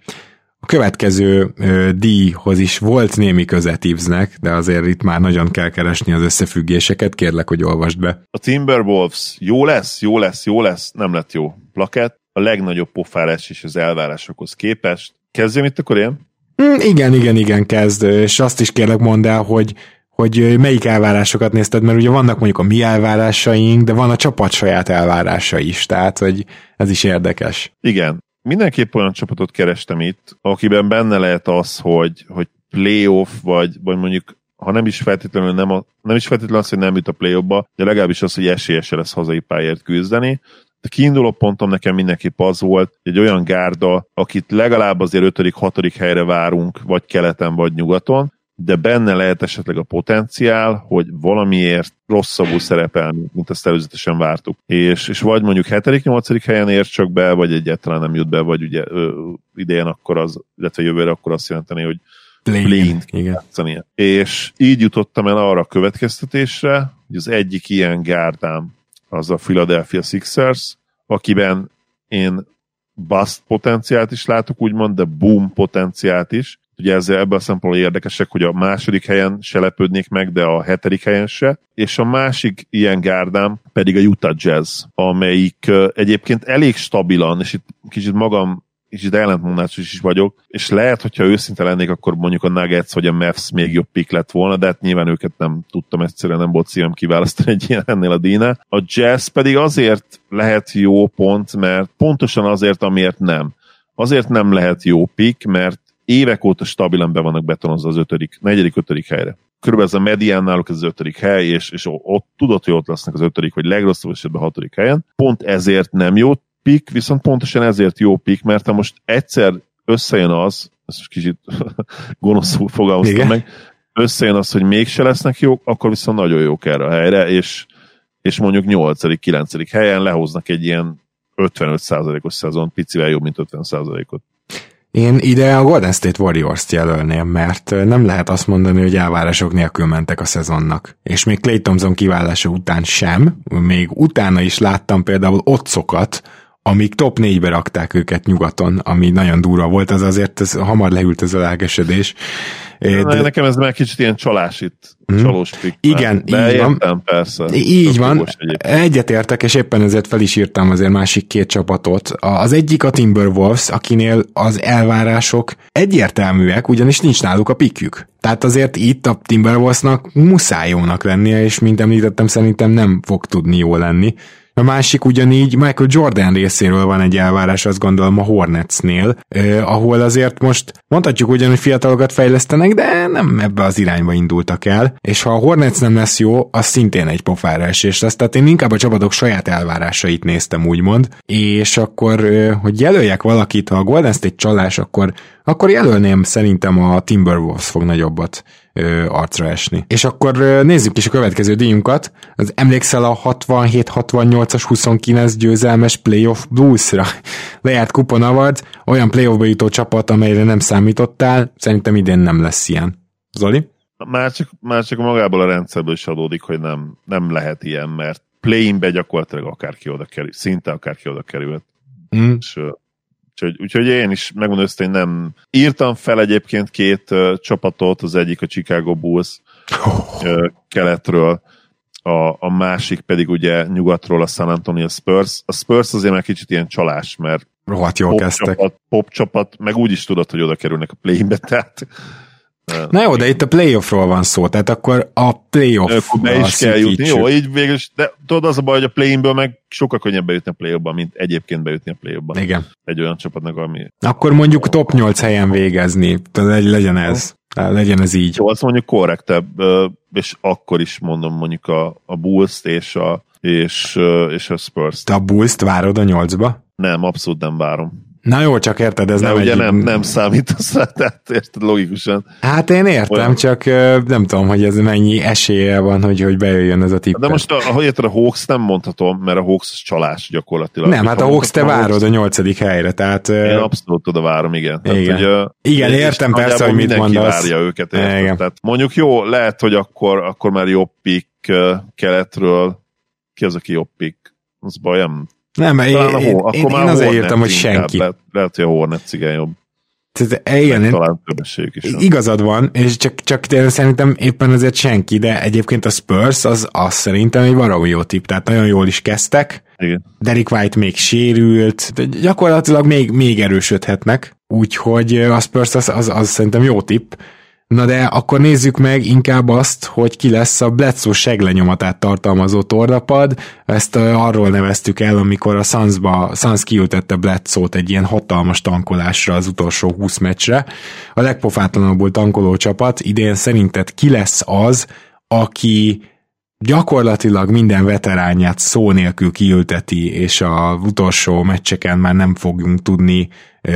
Speaker 1: A következő ö, díjhoz is volt némi köze Tipsnek, de azért itt már nagyon kell keresni az összefüggéseket, kérlek, hogy olvasd be.
Speaker 2: A Timberwolves jó lesz, jó lesz, jó lesz, nem lett jó. Plakett, a legnagyobb pofárás is az elvárásokhoz képest. Kezdjem itt akkor én?
Speaker 1: Mm, igen, igen, igen, kezd, és azt is kérlek mondd el, hogy hogy melyik elvárásokat nézted, mert ugye vannak mondjuk a mi elvárásaink, de van a csapat saját elvárása is, tehát hogy ez is érdekes.
Speaker 2: Igen. Mindenképp olyan csapatot kerestem itt, akiben benne lehet az, hogy, hogy playoff, vagy, vagy mondjuk ha nem is feltétlenül nem, a, nem is feltétlenül az, hogy nem jut a play de legalábbis az, hogy esélyese lesz hazai pályáért küzdeni. A kiinduló pontom nekem mindenképp az volt, egy olyan gárda, akit legalább azért 5.-6. helyre várunk, vagy keleten, vagy nyugaton, de benne lehet esetleg a potenciál, hogy valamiért rosszabbul szerepel, mint azt előzetesen vártuk. És, és vagy mondjuk 7.-8. helyen ér csak be, vagy egyáltalán nem jut be, vagy ugye ö, idején akkor az, illetve jövőre akkor azt jelenteni, hogy
Speaker 1: Plane-t
Speaker 2: játszani. És így jutottam el arra a következtetésre, hogy az egyik ilyen gárdám az a Philadelphia Sixers, akiben én bust potenciált is látok, úgymond, de boom potenciált is. Ugye ezzel ebben a szempontból érdekesek, hogy a második helyen se lepődnék meg, de a hetedik helyen se. És a másik ilyen gárdám pedig a Utah Jazz, amelyik egyébként elég stabilan, és itt kicsit magam kicsit ellentmondás is vagyok, és lehet, hogyha őszinte lennék, akkor mondjuk a Nuggets vagy a Mavs még jobb pick lett volna, de hát nyilván őket nem tudtam egyszerűen, nem volt szívem kiválasztani egy ilyen ennél a díjnál. A Jazz pedig azért lehet jó pont, mert pontosan azért, amiért nem. Azért nem lehet jó pick, mert évek óta stabilan be vannak betonozva az ötödik, negyedik, ötödik helyre. Körülbelül ez a medián náluk ez az ötödik hely, és, és ott tudod, hogy ott lesznek az ötödik, vagy legrosszabb esetben hatodik helyen. Pont ezért nem jó pick, viszont pontosan ezért jó pick, mert ha most egyszer összejön az, ezt most kicsit [laughs] gonoszul fogalmaztam Igen. meg, összejön az, hogy mégse lesznek jók, akkor viszont nagyon jók erre a helyre, és, és mondjuk 8.-9. helyen lehoznak egy ilyen 55%-os szezon, picivel jobb, mint 50%-ot.
Speaker 1: Én ide a Golden State Warriors-t jelölném, mert nem lehet azt mondani, hogy elvárások nélkül mentek a szezonnak. És még Clay Thompson kiválása után sem, még utána is láttam például otcokat, amik top négybe rakták őket nyugaton, ami nagyon durva volt, az azért ez, hamar leült ez a lelkesedés.
Speaker 2: De... Nekem ez már kicsit ilyen csalás itt, hmm. csalós pick.
Speaker 1: Igen,
Speaker 2: De
Speaker 1: így
Speaker 2: értem, van. persze.
Speaker 1: Így van, egyetértek, és éppen ezért fel is írtam azért másik két csapatot. Az egyik a Timberwolves, akinél az elvárások egyértelműek, ugyanis nincs náluk a pikjük. Tehát azért itt a Timberwolvesnak muszáj jónak lennie, és mint említettem, szerintem nem fog tudni jó lenni. A másik ugyanígy Michael Jordan részéről van egy elvárás, azt gondolom a Hornetsnél, eh, ahol azért most mondhatjuk ugyan, hogy fiatalokat fejlesztenek, de nem ebbe az irányba indultak el, és ha a Hornets nem lesz jó, az szintén egy pofára esés lesz, tehát én inkább a csapatok saját elvárásait néztem, úgymond, és akkor, eh, hogy jelöljek valakit, ha a Golden State csalás, akkor, akkor jelölném szerintem a Timberwolves fog nagyobbat ö, arcra esni. És akkor ö, nézzük is a következő díjunkat. Az emlékszel a 67-68-as 29 győzelmes playoff Blues-ra? Lejárt Kupon Awards, olyan playoffba jutó csapat, amelyre nem számítottál, szerintem idén nem lesz ilyen. Zoli?
Speaker 2: Már csak, már csak magából a rendszerből is adódik, hogy nem, nem lehet ilyen, mert play-inbe gyakorlatilag akárki oda kerül, szinte akárki oda került. Mm. És Úgyhogy, úgyhogy én is megmondom hogy nem írtam fel egyébként két uh, csapatot, az egyik a Chicago Bulls uh, keletről, a, a másik pedig ugye nyugatról a San Antonio Spurs. A Spurs azért már kicsit ilyen csalás, mert
Speaker 1: Rohadt jól
Speaker 2: pop
Speaker 1: kezdtek.
Speaker 2: Csapat, pop csapat, meg úgy is tudod, hogy oda kerülnek a play-be, tehát
Speaker 1: Na jó, de itt a playoffról van szó, tehát akkor a playoff
Speaker 2: Akkor be is kell jutni, jó, így végül de tudod az a baj, hogy a play meg sokkal könnyebb bejutni a play mint egyébként bejutni a play
Speaker 1: Igen.
Speaker 2: Egy olyan csapatnak, ami...
Speaker 1: Akkor mondjuk top 8 helyen végezni, tehát legyen ez. Legyen ez így.
Speaker 2: Jó, azt mondjuk korrektebb, és akkor is mondom mondjuk a, a Bulls-t és a, és, és a Spurs-t.
Speaker 1: Te a Bulls-t várod a nyolcba?
Speaker 2: Nem, abszolút nem várom.
Speaker 1: Na jó, csak érted, ez
Speaker 2: De
Speaker 1: nem
Speaker 2: ugye
Speaker 1: egy...
Speaker 2: nem, nem számítasz rá, [laughs] tehát érted logikusan.
Speaker 1: Hát én értem,
Speaker 2: Olyan.
Speaker 1: csak nem tudom, hogy ez mennyi esélye van, hogy, hogy bejöjjön ez a tipp.
Speaker 2: De most, a- ahogy érted, a Hawks nem mondhatom, mert a Hawks csalás gyakorlatilag.
Speaker 1: nem, hát a Hawks te várod a nyolcadik helyre, tehát...
Speaker 2: Én abszolút oda várom, igen.
Speaker 1: Igen.
Speaker 2: hogy,
Speaker 1: Igen, értem persze, hogy mit
Speaker 2: mindenki
Speaker 1: mondasz.
Speaker 2: várja őket, érted?
Speaker 1: Igen.
Speaker 2: Tehát mondjuk jó, lehet, hogy akkor, akkor már jobb pick keletről. Ki az, aki jobb pick? Az baj, nem.
Speaker 1: Nem, én,
Speaker 2: Talán a
Speaker 1: én,
Speaker 2: Hor-
Speaker 1: én,
Speaker 2: akkor
Speaker 1: én
Speaker 2: már a
Speaker 1: azért írtam, hogy senki.
Speaker 2: Lehet, lehet, hogy a Hornets igen jobb.
Speaker 1: Tehát, igen, én,
Speaker 2: Talán is.
Speaker 1: Igazad van, és csak, csak tényleg szerintem éppen azért senki, de egyébként a Spurs az, az szerintem egy valami jó tipp, tehát nagyon jól is kezdtek,
Speaker 2: Igen.
Speaker 1: Derek White még sérült, de gyakorlatilag még, még erősödhetnek, úgyhogy a Spurs az, az, az szerintem jó tipp. Na de akkor nézzük meg inkább azt, hogy ki lesz a Bledsoe seglenyomatát tartalmazó tornapad. Ezt arról neveztük el, amikor a Sunsba, Suns kiültette Bledsoe-t egy ilyen hatalmas tankolásra az utolsó 20 meccsre. A legpofátlanabbul tankoló csapat idén szerinted ki lesz az, aki gyakorlatilag minden veteránját szó nélkül kiülteti, és a utolsó meccseken már nem fogunk tudni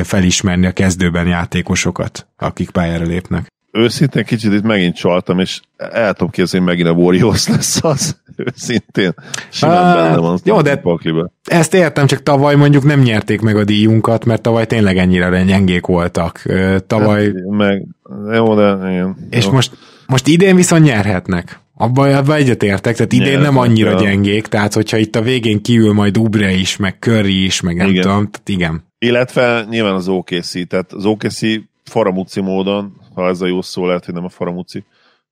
Speaker 1: felismerni a kezdőben játékosokat, akik pályára lépnek.
Speaker 2: Őszintén kicsit itt megint csaltam, és el tudom képzelni, megint a Warriors lesz az. Őszintén. Simán
Speaker 1: Á,
Speaker 2: benne van.
Speaker 1: jó, de-
Speaker 2: Pakliba.
Speaker 1: Ezt értem, csak tavaly mondjuk nem nyerték meg a díjunkat, mert tavaly tényleg ennyire gyengék voltak. Tavaly,
Speaker 2: Hát, meg, jó, de igen.
Speaker 1: és
Speaker 2: jó.
Speaker 1: most, most idén viszont nyerhetnek. Abban, abban egyetértek, tehát idén nem annyira
Speaker 2: ja.
Speaker 1: gyengék, tehát hogyha itt a végén kiül majd Ubre is, meg Curry is, meg nem
Speaker 2: Igen.
Speaker 1: tudom, tehát igen.
Speaker 2: Illetve nyilván az OKC, tehát az OKC faramuci módon, ha ez a jó szó lehet, hogy nem a faramuci,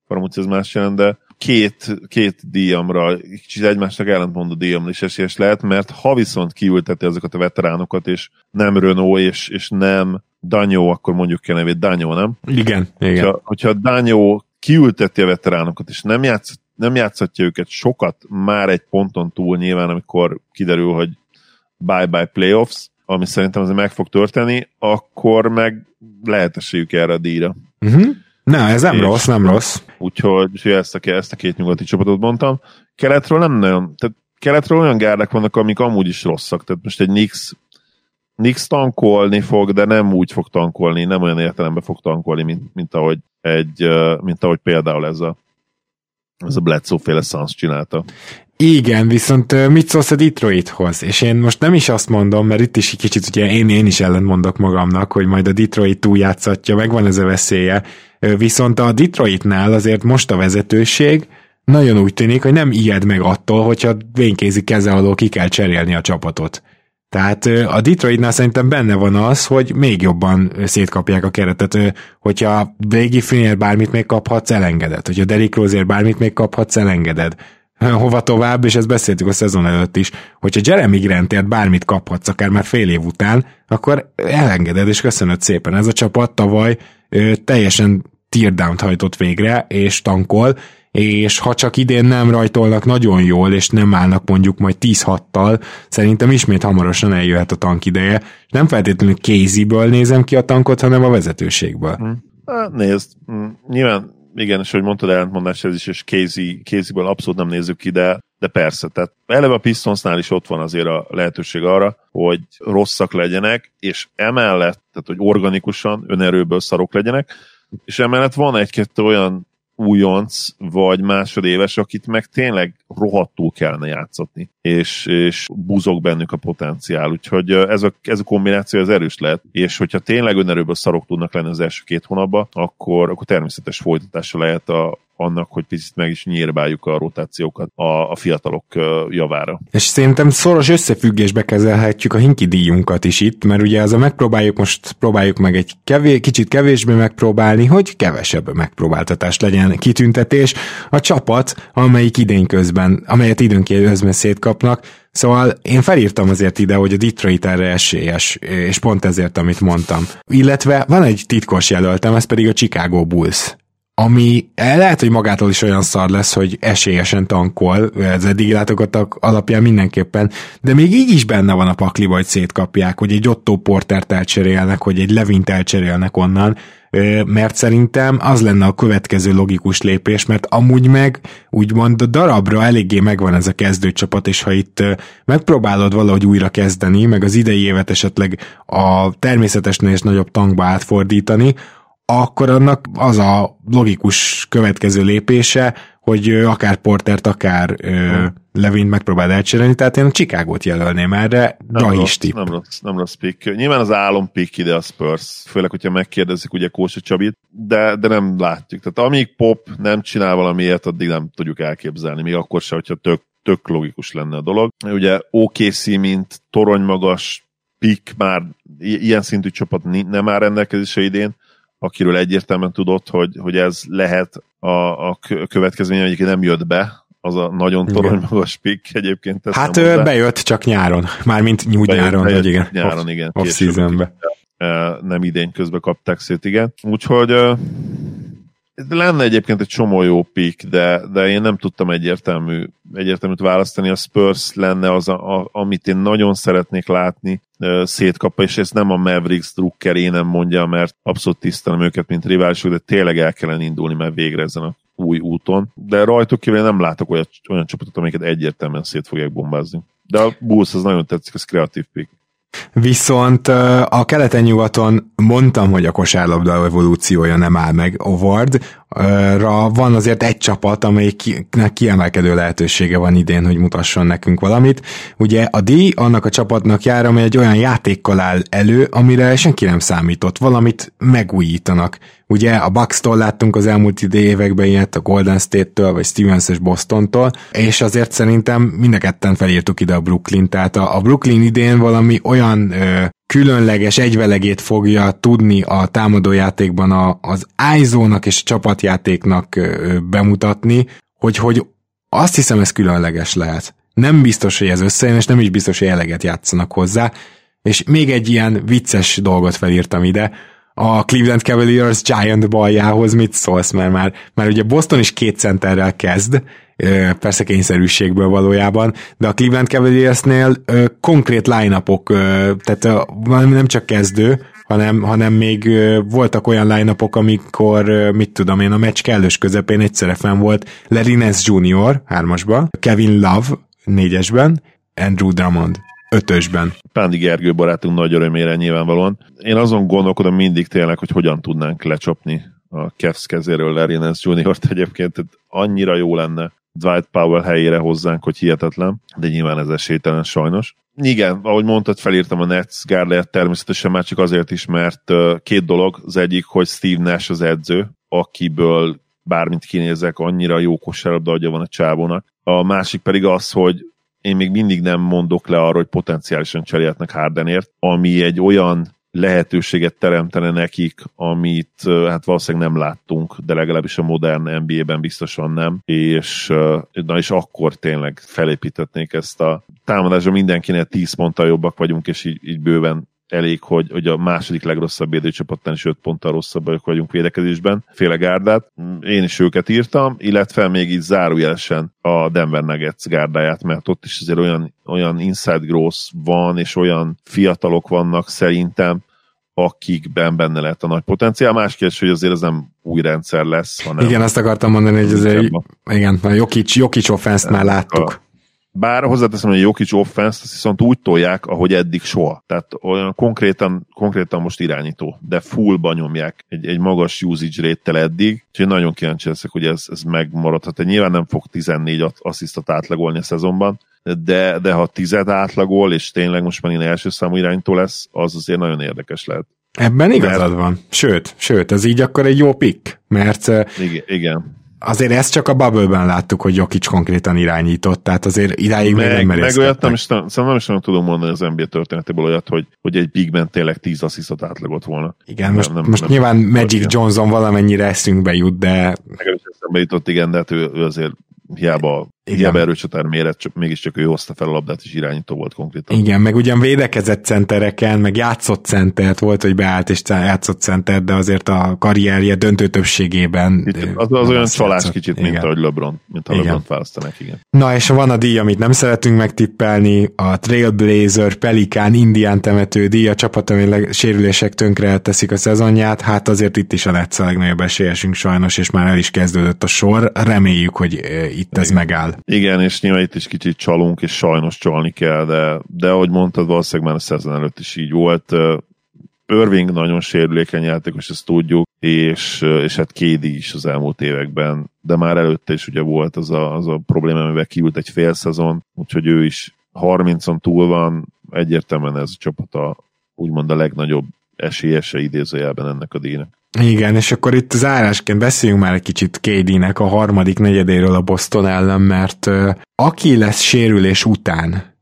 Speaker 2: faramuci az más jelent, de két, két díjamra, kicsit egymásnak ellentmondó díjamra is esélyes lehet, mert ha viszont kiülteti azokat a veteránokat, és nem Renault, és, és nem Danyó, akkor mondjuk ki a nevét Danyó, nem?
Speaker 1: Igen, igen.
Speaker 2: Hogyha, hogyha Dányó kiülteti a veteránokat, és nem, játsz, nem játszhatja őket sokat, már egy ponton túl nyilván, amikor kiderül, hogy bye-bye playoffs, ami szerintem azért meg fog történni, akkor meg lehet esélyük erre a díjra.
Speaker 1: Uh-huh. Na, ez nem
Speaker 2: És-
Speaker 1: rossz, nem rossz.
Speaker 2: Úgyhogy úgyhogy ezt a, ezt a két nyugati csapatot mondtam. Keletről nem nagyon, tehát keletről olyan gárdák vannak, amik amúgy is rosszak. Tehát most egy Nix, Nix tankolni fog, de nem úgy fog tankolni, nem olyan értelemben fog tankolni, mint, mint, ahogy, egy, mint ahogy például ez a, ez a Bledsoe féle Suns csinálta.
Speaker 1: Igen, viszont mit szólsz a Detroithoz? És én most nem is azt mondom, mert itt is kicsit ugye én, én is ellentmondok magamnak, hogy majd a Detroit túljátszatja, megvan ez a veszélye. Viszont a Detroitnál azért most a vezetőség nagyon úgy tűnik, hogy nem ijed meg attól, hogyha vénykézi keze alól ki kell cserélni a csapatot. Tehát a Detroitnál szerintem benne van az, hogy még jobban szétkapják a keretet, hogyha Blake Griffinért bármit még kaphatsz, elengeded. Hogyha Derrick Roseért bármit még kaphatsz, elengeded. Hova tovább, és ezt beszéltük a szezon előtt is, hogyha Jeremy Grantért bármit kaphatsz, akár már fél év után, akkor elengeded, és köszönöd szépen. Ez a csapat tavaly ö, teljesen teardown hajtott végre, és tankol, és ha csak idén nem rajtolnak nagyon jól, és nem állnak mondjuk majd 10-6-tal, szerintem ismét hamarosan eljöhet a tank ideje. Nem feltétlenül Casey-ből nézem ki a tankot, hanem a vezetőségből.
Speaker 2: Hát nézd, mm, nyilván igen, és hogy mondtad ellentmondás ez is, és Casey, Casey-ből abszolút nem nézzük ki, de, de persze, tehát eleve a Pistonsnál is ott van azért a lehetőség arra, hogy rosszak legyenek, és emellett, tehát hogy organikusan, önerőből szarok legyenek, és emellett van egy-kettő olyan újonc, vagy másodéves, akit meg tényleg rohadtul kellene játszatni, és, és buzog bennük a potenciál, úgyhogy ez a, ez a kombináció az erős lehet, és hogyha tényleg önerőből szarok tudnak lenni az első két hónapban, akkor, akkor természetes folytatása lehet a, annak, hogy picit meg is nyírbáljuk a rotációkat a, a fiatalok javára.
Speaker 1: És szerintem szoros összefüggésbe kezelhetjük a hinki díjunkat is itt, mert ugye az a megpróbáljuk most próbáljuk meg egy kevés, kicsit kevésbé megpróbálni, hogy kevesebb megpróbáltatás legyen kitüntetés. A csapat, amelyik idén közben, amelyet időnként szétkapnak, Szóval én felírtam azért ide, hogy a Detroit erre esélyes, és pont ezért, amit mondtam. Illetve van egy titkos jelöltem, ez pedig a Chicago Bulls ami lehet, hogy magától is olyan szar lesz, hogy esélyesen tankol, ez eddigi látogattak alapján mindenképpen, de még így is benne van a pakli, vagy szétkapják, hogy egy Otto Portert elcserélnek, hogy egy Levint elcserélnek onnan, mert szerintem az lenne a következő logikus lépés, mert amúgy meg úgymond a darabra eléggé megvan ez a kezdőcsapat, és ha itt megpróbálod valahogy újra kezdeni, meg az idei évet esetleg a természetesnél és nagyobb tankba átfordítani, akkor annak az a logikus következő lépése, hogy akár Portert, akár hmm. Levint megpróbál elcserélni, tehát én a Chicago-t jelölném erre,
Speaker 2: nem rossz, nem rossz, nem rossz pick. Nyilván az álom pick ide a Spurs, főleg, hogyha megkérdezik ugye Kósa Csabit, de, de nem látjuk. Tehát amíg Pop nem csinál valamiért, addig nem tudjuk elképzelni, még akkor se, hogyha tök, tök logikus lenne a dolog. Ugye OKC, mint torony magas pick már ilyen szintű csapat nem áll rendelkezésre idén, akiről egyértelműen tudott, hogy, hogy ez lehet a, a következmény, hogy nem jött be, az a nagyon torony magas pick egyébként.
Speaker 1: Hát ő bejött csak nyáron, mármint nyújt bejött, nyáron,
Speaker 2: bejött,
Speaker 1: vagy igen.
Speaker 2: Nyáron, off, igen.
Speaker 1: Off seasonbe.
Speaker 2: Nem idén közben kapták szét, igen. Úgyhogy lenne egyébként egy csomó jó pick, de, de én nem tudtam egyértelmű, egyértelműt választani. A Spurs lenne az, a, a, amit én nagyon szeretnék látni szétkapva, és ez nem a Mavericks drukker, én nem mondja, mert abszolút tisztelem őket, mint riválisok, de tényleg el kellene indulni, mert végre ezen a új úton. De rajtuk kívül nem látok olyan, olyan csapatot, amiket egyértelműen szét fogják bombázni. De a Bulls az nagyon tetszik, az kreatív pick.
Speaker 1: Viszont a keleten-nyugaton mondtam, hogy a kosárlabda evolúciója nem áll meg. Award, ra van azért egy csapat, amelyiknek kiemelkedő lehetősége van idén, hogy mutasson nekünk valamit. Ugye a díj annak a csapatnak jár, amely egy olyan játékkal áll elő, amire senki nem számított, valamit megújítanak. Ugye a Bucks-tól láttunk az elmúlt években ilyet, a Golden State-től, vagy Stevens és Boston-tól, és azért szerintem mind a ketten felírtuk ide a Brooklyn, tehát a, a Brooklyn idén valami olyan ö, különleges egyvelegét fogja tudni a támadójátékban a, az ISO-nak és a csapatjátéknak bemutatni, hogy, hogy azt hiszem ez különleges lehet. Nem biztos, hogy ez összejön, és nem is biztos, hogy eleget játszanak hozzá. És még egy ilyen vicces dolgot felírtam ide, a Cleveland Cavaliers Giant baljához mit szólsz, mert már, már ugye Boston is két centerrel kezd, persze kényszerűségből valójában, de a Cleveland Cavaliersnél konkrét line tehát nem csak kezdő, hanem, hanem még voltak olyan line amikor, mit tudom én, a meccs kellős közepén egyszerre fenn volt Larry Nance Jr. hármasban, Kevin Love négyesben, Andrew Drummond ötösben.
Speaker 2: Pándi Gergő barátunk nagy örömére nyilvánvalóan. Én azon gondolkodom mindig tényleg, hogy hogyan tudnánk lecsapni a Cavs kezéről Larry Nance Jr.-t egyébként, tehát annyira jó lenne Dwight Powell helyére hozzánk, hogy hihetetlen, de nyilván ez esélytelen sajnos. Igen, ahogy mondtad, felírtam a Nets Garlert természetesen már csak azért is, mert két dolog. Az egyik, hogy Steve Nash az edző, akiből bármit kinézek, annyira jó kosárlabda agya van a csávónak. A másik pedig az, hogy én még mindig nem mondok le arra, hogy potenciálisan cserélhetnek Hardenért, ami egy olyan lehetőséget teremtene nekik, amit hát valószínűleg nem láttunk, de legalábbis a modern NBA-ben biztosan nem, és, na és akkor tényleg felépítetnék ezt a támadásra. Mindenkinek 10 ponttal jobbak vagyunk, és így, így bőven elég, hogy, hogy a második legrosszabb védőcsapatnál is 5 ponttal rosszabbak vagyunk védekezésben, féle gárdát. Én is őket írtam, illetve még így zárójelesen a Denver Nuggets gárdáját, mert ott is azért olyan, olyan inside growth van, és olyan fiatalok vannak szerintem, akikben benne lehet a nagy potenciál. Más kérdés, hogy azért ez nem új rendszer lesz.
Speaker 1: Hanem igen, azt akartam mondani, hogy azért, igen, a Jokic, Jokic offense már láttuk.
Speaker 2: Bár hozzáteszem, hogy a Jokic offense azt viszont úgy tolják, ahogy eddig soha. Tehát olyan konkrétan, konkrétan most irányító, de fullba nyomják egy, egy magas usage rate eddig, úgyhogy nagyon kíváncsi leszek, hogy ez, ez megmaradhat. Nyilván nem fog 14 asszisztot átlagolni a szezonban, de, de ha tized átlagol, és tényleg most már ilyen első számú irányító lesz, az azért nagyon érdekes lehet.
Speaker 1: Ebben igazad mert... van. Sőt, sőt, ez így akkor egy jó pick, mert
Speaker 2: igen, igen
Speaker 1: azért ezt csak a Bubble-ben láttuk, hogy Jokic konkrétan irányított, tehát azért idáig meg, még nem
Speaker 2: Meg olyat nem is, nem, nem is nem tudom mondani az NBA történetéből olyat, hogy, hogy egy Big Ben tényleg 10 asszisztot átlagot volna.
Speaker 1: Igen, nem, most, nem, most nem, nyilván nem, Magic igen. Johnson valamennyire eszünkbe jut, de...
Speaker 2: Nekem is eszembe jutott, igen, de hát ő, ő azért hiába Igen. erőcsatár méret, csak mégiscsak ő hozta fel a labdát, és irányító volt konkrétan.
Speaker 1: Igen, meg ugyan védekezett centereken, meg játszott centert volt, hogy beállt és játszott centert, de azért a karrierje döntő többségében...
Speaker 2: Itt, az, az olyan csalás játszott. kicsit, mint igen. ahogy LeBron, mint ha igen. LeBron választanak, igen.
Speaker 1: Na és van a díj, amit nem szeretünk megtippelni, a Trailblazer Pelikán Indián temető díj, a csapat, ami sérülések tönkre teszik a szezonját, hát azért itt is a Let's a legnagyobb esélyesünk sajnos, és már el is kezdődött a sor, reméljük, hogy itt ez megáll.
Speaker 2: Igen, és nyilván itt is kicsit csalunk, és sajnos csalni kell, de, de ahogy mondtad, valószínűleg már a szezon előtt is így volt. Irving nagyon sérülékeny játékos, ezt tudjuk, és, és hát Kédi is az elmúlt években, de már előtte is ugye volt az a, az a probléma, amivel kiült egy fél szezon, úgyhogy ő is 30-on túl van, egyértelműen ez a csapata úgymond a legnagyobb esélyese idézőjelben ennek a díjnak.
Speaker 1: Igen, és akkor itt zárásként beszéljünk már egy kicsit KD-nek a harmadik negyedéről a Boston ellen, mert uh, aki lesz sérülés után,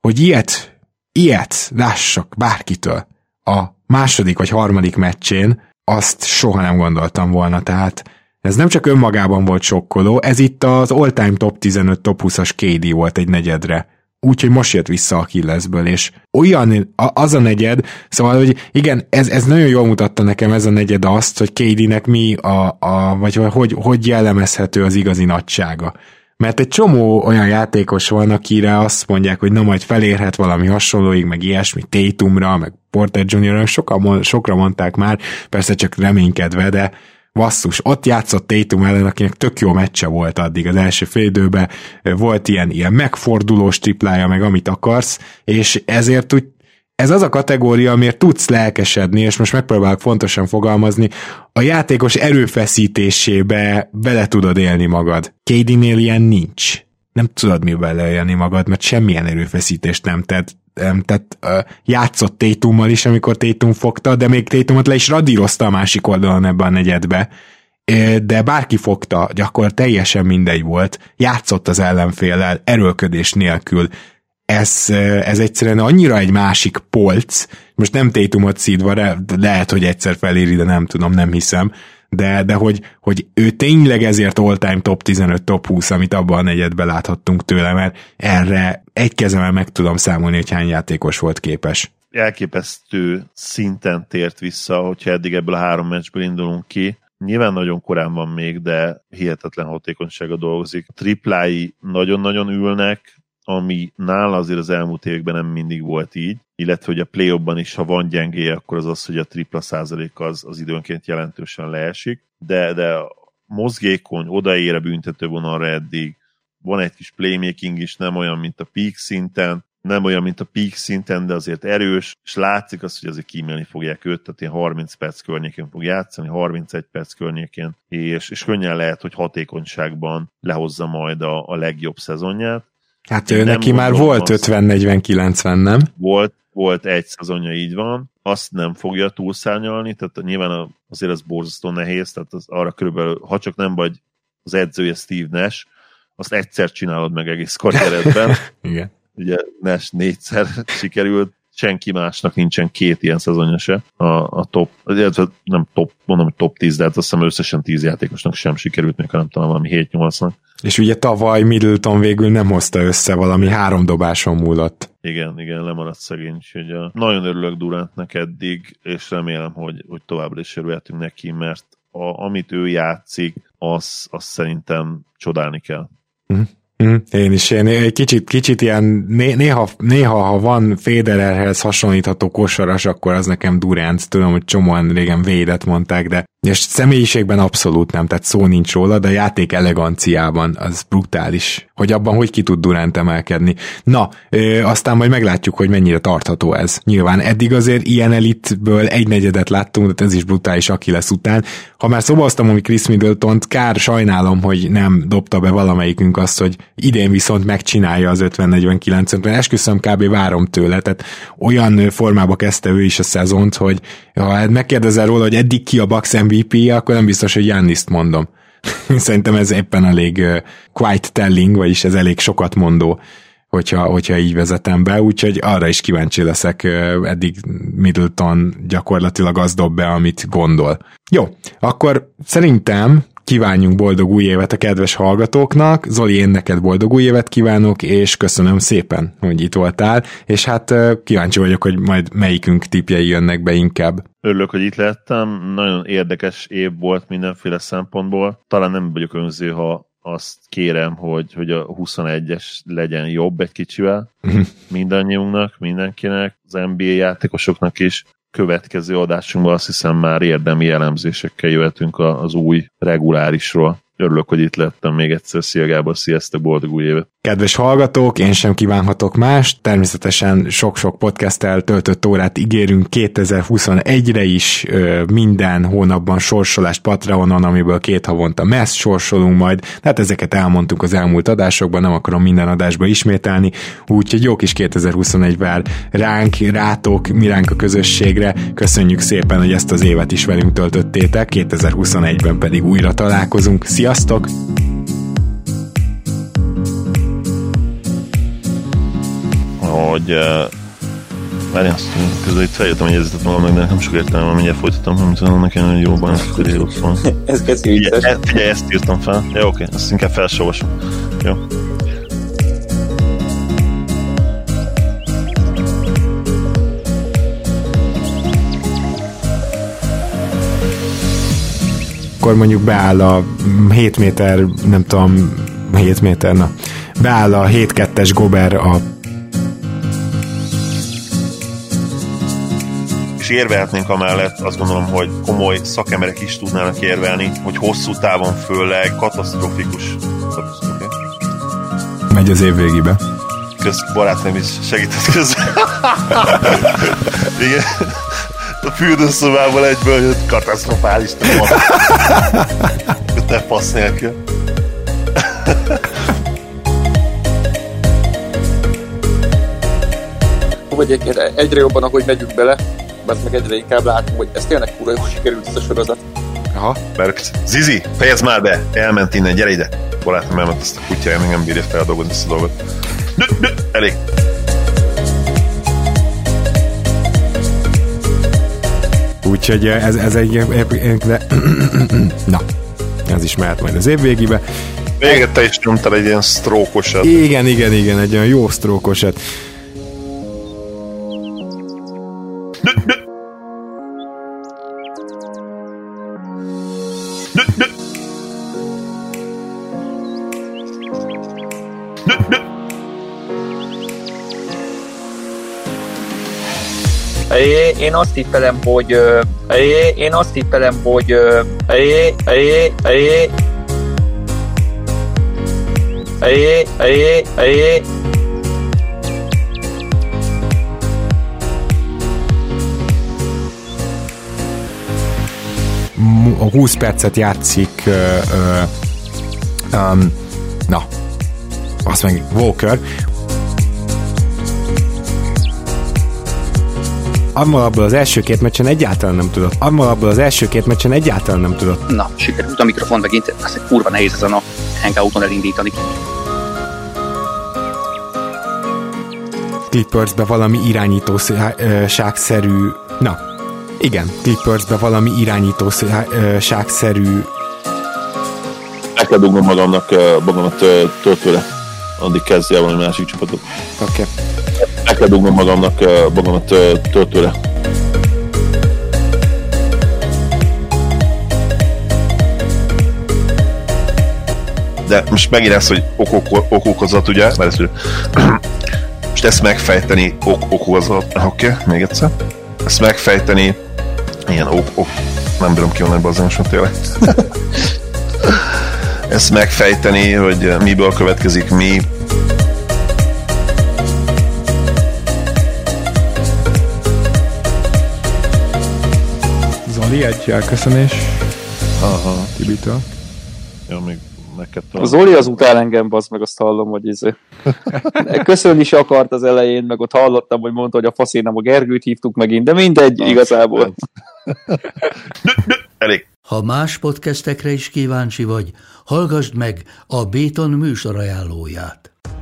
Speaker 1: hogy ilyet, ilyet lássak bárkitől a második vagy harmadik meccsén, azt soha nem gondoltam volna, tehát ez nem csak önmagában volt sokkoló, ez itt az all-time top 15, top 20-as KD volt egy negyedre úgyhogy most jött vissza a Killesből, és olyan, az a negyed, szóval, hogy igen, ez, ez nagyon jól mutatta nekem ez a negyed azt, hogy KD-nek mi a, a vagy hogy, hogy jellemezhető az igazi nagysága. Mert egy csomó olyan játékos van, akire azt mondják, hogy na majd felérhet valami hasonlóig, meg ilyesmi, Tatumra, meg Porter Jr. Sokan, sokra mondták már, persze csak reménykedve, de basszus, ott játszott Tatum ellen, akinek tök jó meccse volt addig az első félidőben, volt ilyen, ilyen megfordulós triplája, meg amit akarsz, és ezért úgy ez az a kategória, amiért tudsz lelkesedni, és most megpróbálok fontosan fogalmazni, a játékos erőfeszítésébe bele tudod élni magad. KD-nél ilyen nincs. Nem tudod mi beleélni magad, mert semmilyen erőfeszítést nem tett tehát játszott Tétummal is, amikor Tétum fogta, de még Tétumot le is radírozta a másik oldalon ebbe a negyedbe. De bárki fogta, gyakor teljesen mindegy volt, játszott az ellenféllel, erőlködés nélkül. Ez, ez egyszerűen annyira egy másik polc, most nem Tétumot szídva, de lehet, hogy egyszer feléri, de nem tudom, nem hiszem, de, de hogy, hogy ő tényleg ezért all-time top 15, top 20, amit abban a negyedben láthattunk tőle, mert erre egy kezemmel meg tudom számolni, hogy hány játékos volt képes.
Speaker 2: Elképesztő szinten tért vissza, hogyha eddig ebből a három meccsből indulunk ki. Nyilván nagyon korán van még, de hihetetlen hatékonysága dolgozik. Triplái nagyon-nagyon ülnek, ami nála azért az elmúlt években nem mindig volt így, illetve hogy a play is, ha van gyengéje, akkor az az, hogy a tripla százalék az, az időnként jelentősen leesik, de, de mozgékony, odaér a büntetővonalra eddig, van egy kis playmaking is, nem olyan, mint a peak szinten, nem olyan, mint a peak szinten, de azért erős, és látszik az, hogy azért kímélni fogják őt, tehát ilyen 30 perc környékén fog játszani, 31 perc környékén, és, és könnyen lehet, hogy hatékonyságban lehozza majd a, a legjobb szezonját.
Speaker 1: Hát ő neki már volt 50-40-90, nem?
Speaker 2: Volt, volt egy szezonja, így van. Azt nem fogja túlszárnyalni, tehát nyilván azért az borzasztó nehéz, tehát az arra körülbelül, ha csak nem vagy az edzője Steve Nash, azt egyszer csinálod meg egész karrieredben. [laughs]
Speaker 1: Igen.
Speaker 2: Ugye Nash négyszer sikerült, senki másnak nincsen két ilyen szezonja se. A, a top, illetve nem top, mondom, hogy top 10, de hát azt hiszem összesen 10 játékosnak sem sikerült, még nem talán valami 7-8-nak.
Speaker 1: És ugye tavaly Middleton végül nem hozta össze, valami három dobáson múlott.
Speaker 2: Igen, igen, lemaradt szegény, úgyhogy a, nagyon örülök Durantnek eddig, és remélem, hogy, hogy továbbra is örülhetünk neki, mert a, amit ő játszik, az, az szerintem csodálni kell.
Speaker 1: Mm. Mm, én is, én egy kicsit, kicsit ilyen, néha, néha, ha van Federerhez hasonlítható kosaras, akkor az nekem Durant, tudom, hogy csomóan régen védet mondták, de és személyiségben abszolút nem, tehát szó nincs róla, de a játék eleganciában az brutális, hogy abban hogy ki tud Durant emelkedni. Na, ö, aztán majd meglátjuk, hogy mennyire tartható ez. Nyilván eddig azért ilyen elitből egy negyedet láttunk, de ez is brutális, aki lesz után. Ha már szobaztam, hogy Chris middleton kár sajnálom, hogy nem dobta be valamelyikünk azt, hogy idén viszont megcsinálja az 50-49-et, mert esküszöm kb. várom tőle, tehát olyan formába kezdte ő is a szezont, hogy ha megkérdezel róla, hogy eddig ki a Bucks MVP, akkor nem biztos, hogy Janniszt mondom. [laughs] Szerintem ez éppen elég quite telling, vagyis ez elég sokat mondó, hogyha, hogyha így vezetem be, úgyhogy arra is kíváncsi leszek, eddig Middleton gyakorlatilag az dob be, amit gondol. Jó, akkor szerintem kívánjunk boldog új évet a kedves hallgatóknak. Zoli, én neked boldog új évet kívánok, és köszönöm szépen, hogy itt voltál, és hát kíváncsi vagyok, hogy majd melyikünk tipjei jönnek be inkább.
Speaker 2: Örülök, hogy itt lettem. Nagyon érdekes év volt mindenféle szempontból. Talán nem vagyok önző, ha azt kérem, hogy, hogy a 21-es legyen jobb egy kicsivel mindannyiunknak, mindenkinek, az NBA játékosoknak is. Következő adásunkban azt hiszem már érdemi elemzésekkel jöhetünk az új regulárisról. Örülök, hogy itt lettem még egyszer. Szia Gábor, sziasztok, boldog új évet!
Speaker 1: Kedves hallgatók, én sem kívánhatok más, természetesen sok-sok podcasttel töltött órát ígérünk 2021-re is, minden hónapban sorsolást Patreonon, amiből két havonta messz sorsolunk majd, hát ezeket elmondtuk az elmúlt adásokban, nem akarom minden adásba ismételni, úgyhogy jó kis 2021 vár ránk, rátok, mi ránk a közösségre, köszönjük szépen, hogy ezt az évet is velünk töltöttétek, 2021-ben pedig újra találkozunk, sziasztok!
Speaker 2: hogy uh, Várjál, azt közben itt feljöttem, hogy jegyzetet magamnak, de nem sok értelme, mindjárt folytatom, amit annak kéne, hogy jóban, akkor írok fel.
Speaker 3: ez, ez figyelj,
Speaker 2: ezt írtam fel. Ja, oké, okay, ezt inkább felsorolvasom. Jó.
Speaker 1: Akkor mondjuk beáll a 7 méter, nem tudom, 7 méter, na, beáll a 7-2-es gober a
Speaker 2: és érvelhetnénk amellett, azt gondolom, hogy komoly szakemberek is tudnának érvelni, hogy hosszú távon főleg katasztrofikus.
Speaker 1: Megy az év végébe.
Speaker 2: Kösz, barátom is segített közben. [laughs] Igen. A fürdőszobából egyből jött katasztrofális temat. Te fasz nélkül.
Speaker 3: vagy egyre jobban, ahogy megyünk bele, mert meg egyre inkább látom, hogy ez tényleg kurva jó sikerült ez a sorozat.
Speaker 2: Aha, mert Zizi, fejezd már be, elment innen, gyere ide. Barátom elment ezt a kutyája, még nem bírja feldolgozni ezt a dolgot. Elég.
Speaker 1: Úgyhogy ez, ez egy... De, [clears throat] na, ez is mehet majd az év végébe.
Speaker 2: Még te is nyomtál egy ilyen sztrókosat.
Speaker 1: Igen, igen, igen, egy olyan jó sztrókosat.
Speaker 3: Én azt tippelem, hogy én azt tippelem, hogy
Speaker 1: a 20 percet játszik uh, uh, um, na azt meg Walker Ammal abból az első két meccsen egyáltalán nem tudott. Ammal abból az első két meccsen egyáltalán nem tudott.
Speaker 3: Na, sikerült a mikrofon megint, azt kurva nehéz ezen a hangouton elindítani.
Speaker 1: Clippersbe valami irányítóságszerű... Na, igen, Clippersbe valami irányítóságszerű...
Speaker 2: El kell dugnom magamnak magamat töltőre. Addig kezdje valami másik csapatot.
Speaker 1: Oké. Okay
Speaker 2: el kell dugnom magamnak magamat töltőre. De most megint ez, hogy ok okokozat, ugye? Mert ezt, [clears throat] most ezt megfejteni ok okozat, oké, okay, még egyszer. Ezt megfejteni ilyen ok, ok nem bírom ki onnan az most tényleg. [laughs] ezt megfejteni, hogy miből következik mi,
Speaker 1: Zoli, egy elköszönés. Aha. Tibitől.
Speaker 2: Ja, még neked
Speaker 3: A Zoli az utál engem, bazd meg, azt hallom, hogy izé. [laughs] Köszönni is akart az elején, meg ott hallottam, hogy mondta, hogy a faszénem a Gergőt hívtuk megint, de mindegy, ah, igazából. [laughs]
Speaker 2: Elég.
Speaker 4: Ha más podcastekre is kíváncsi vagy, hallgassd meg a Béton műsor ajánlóját.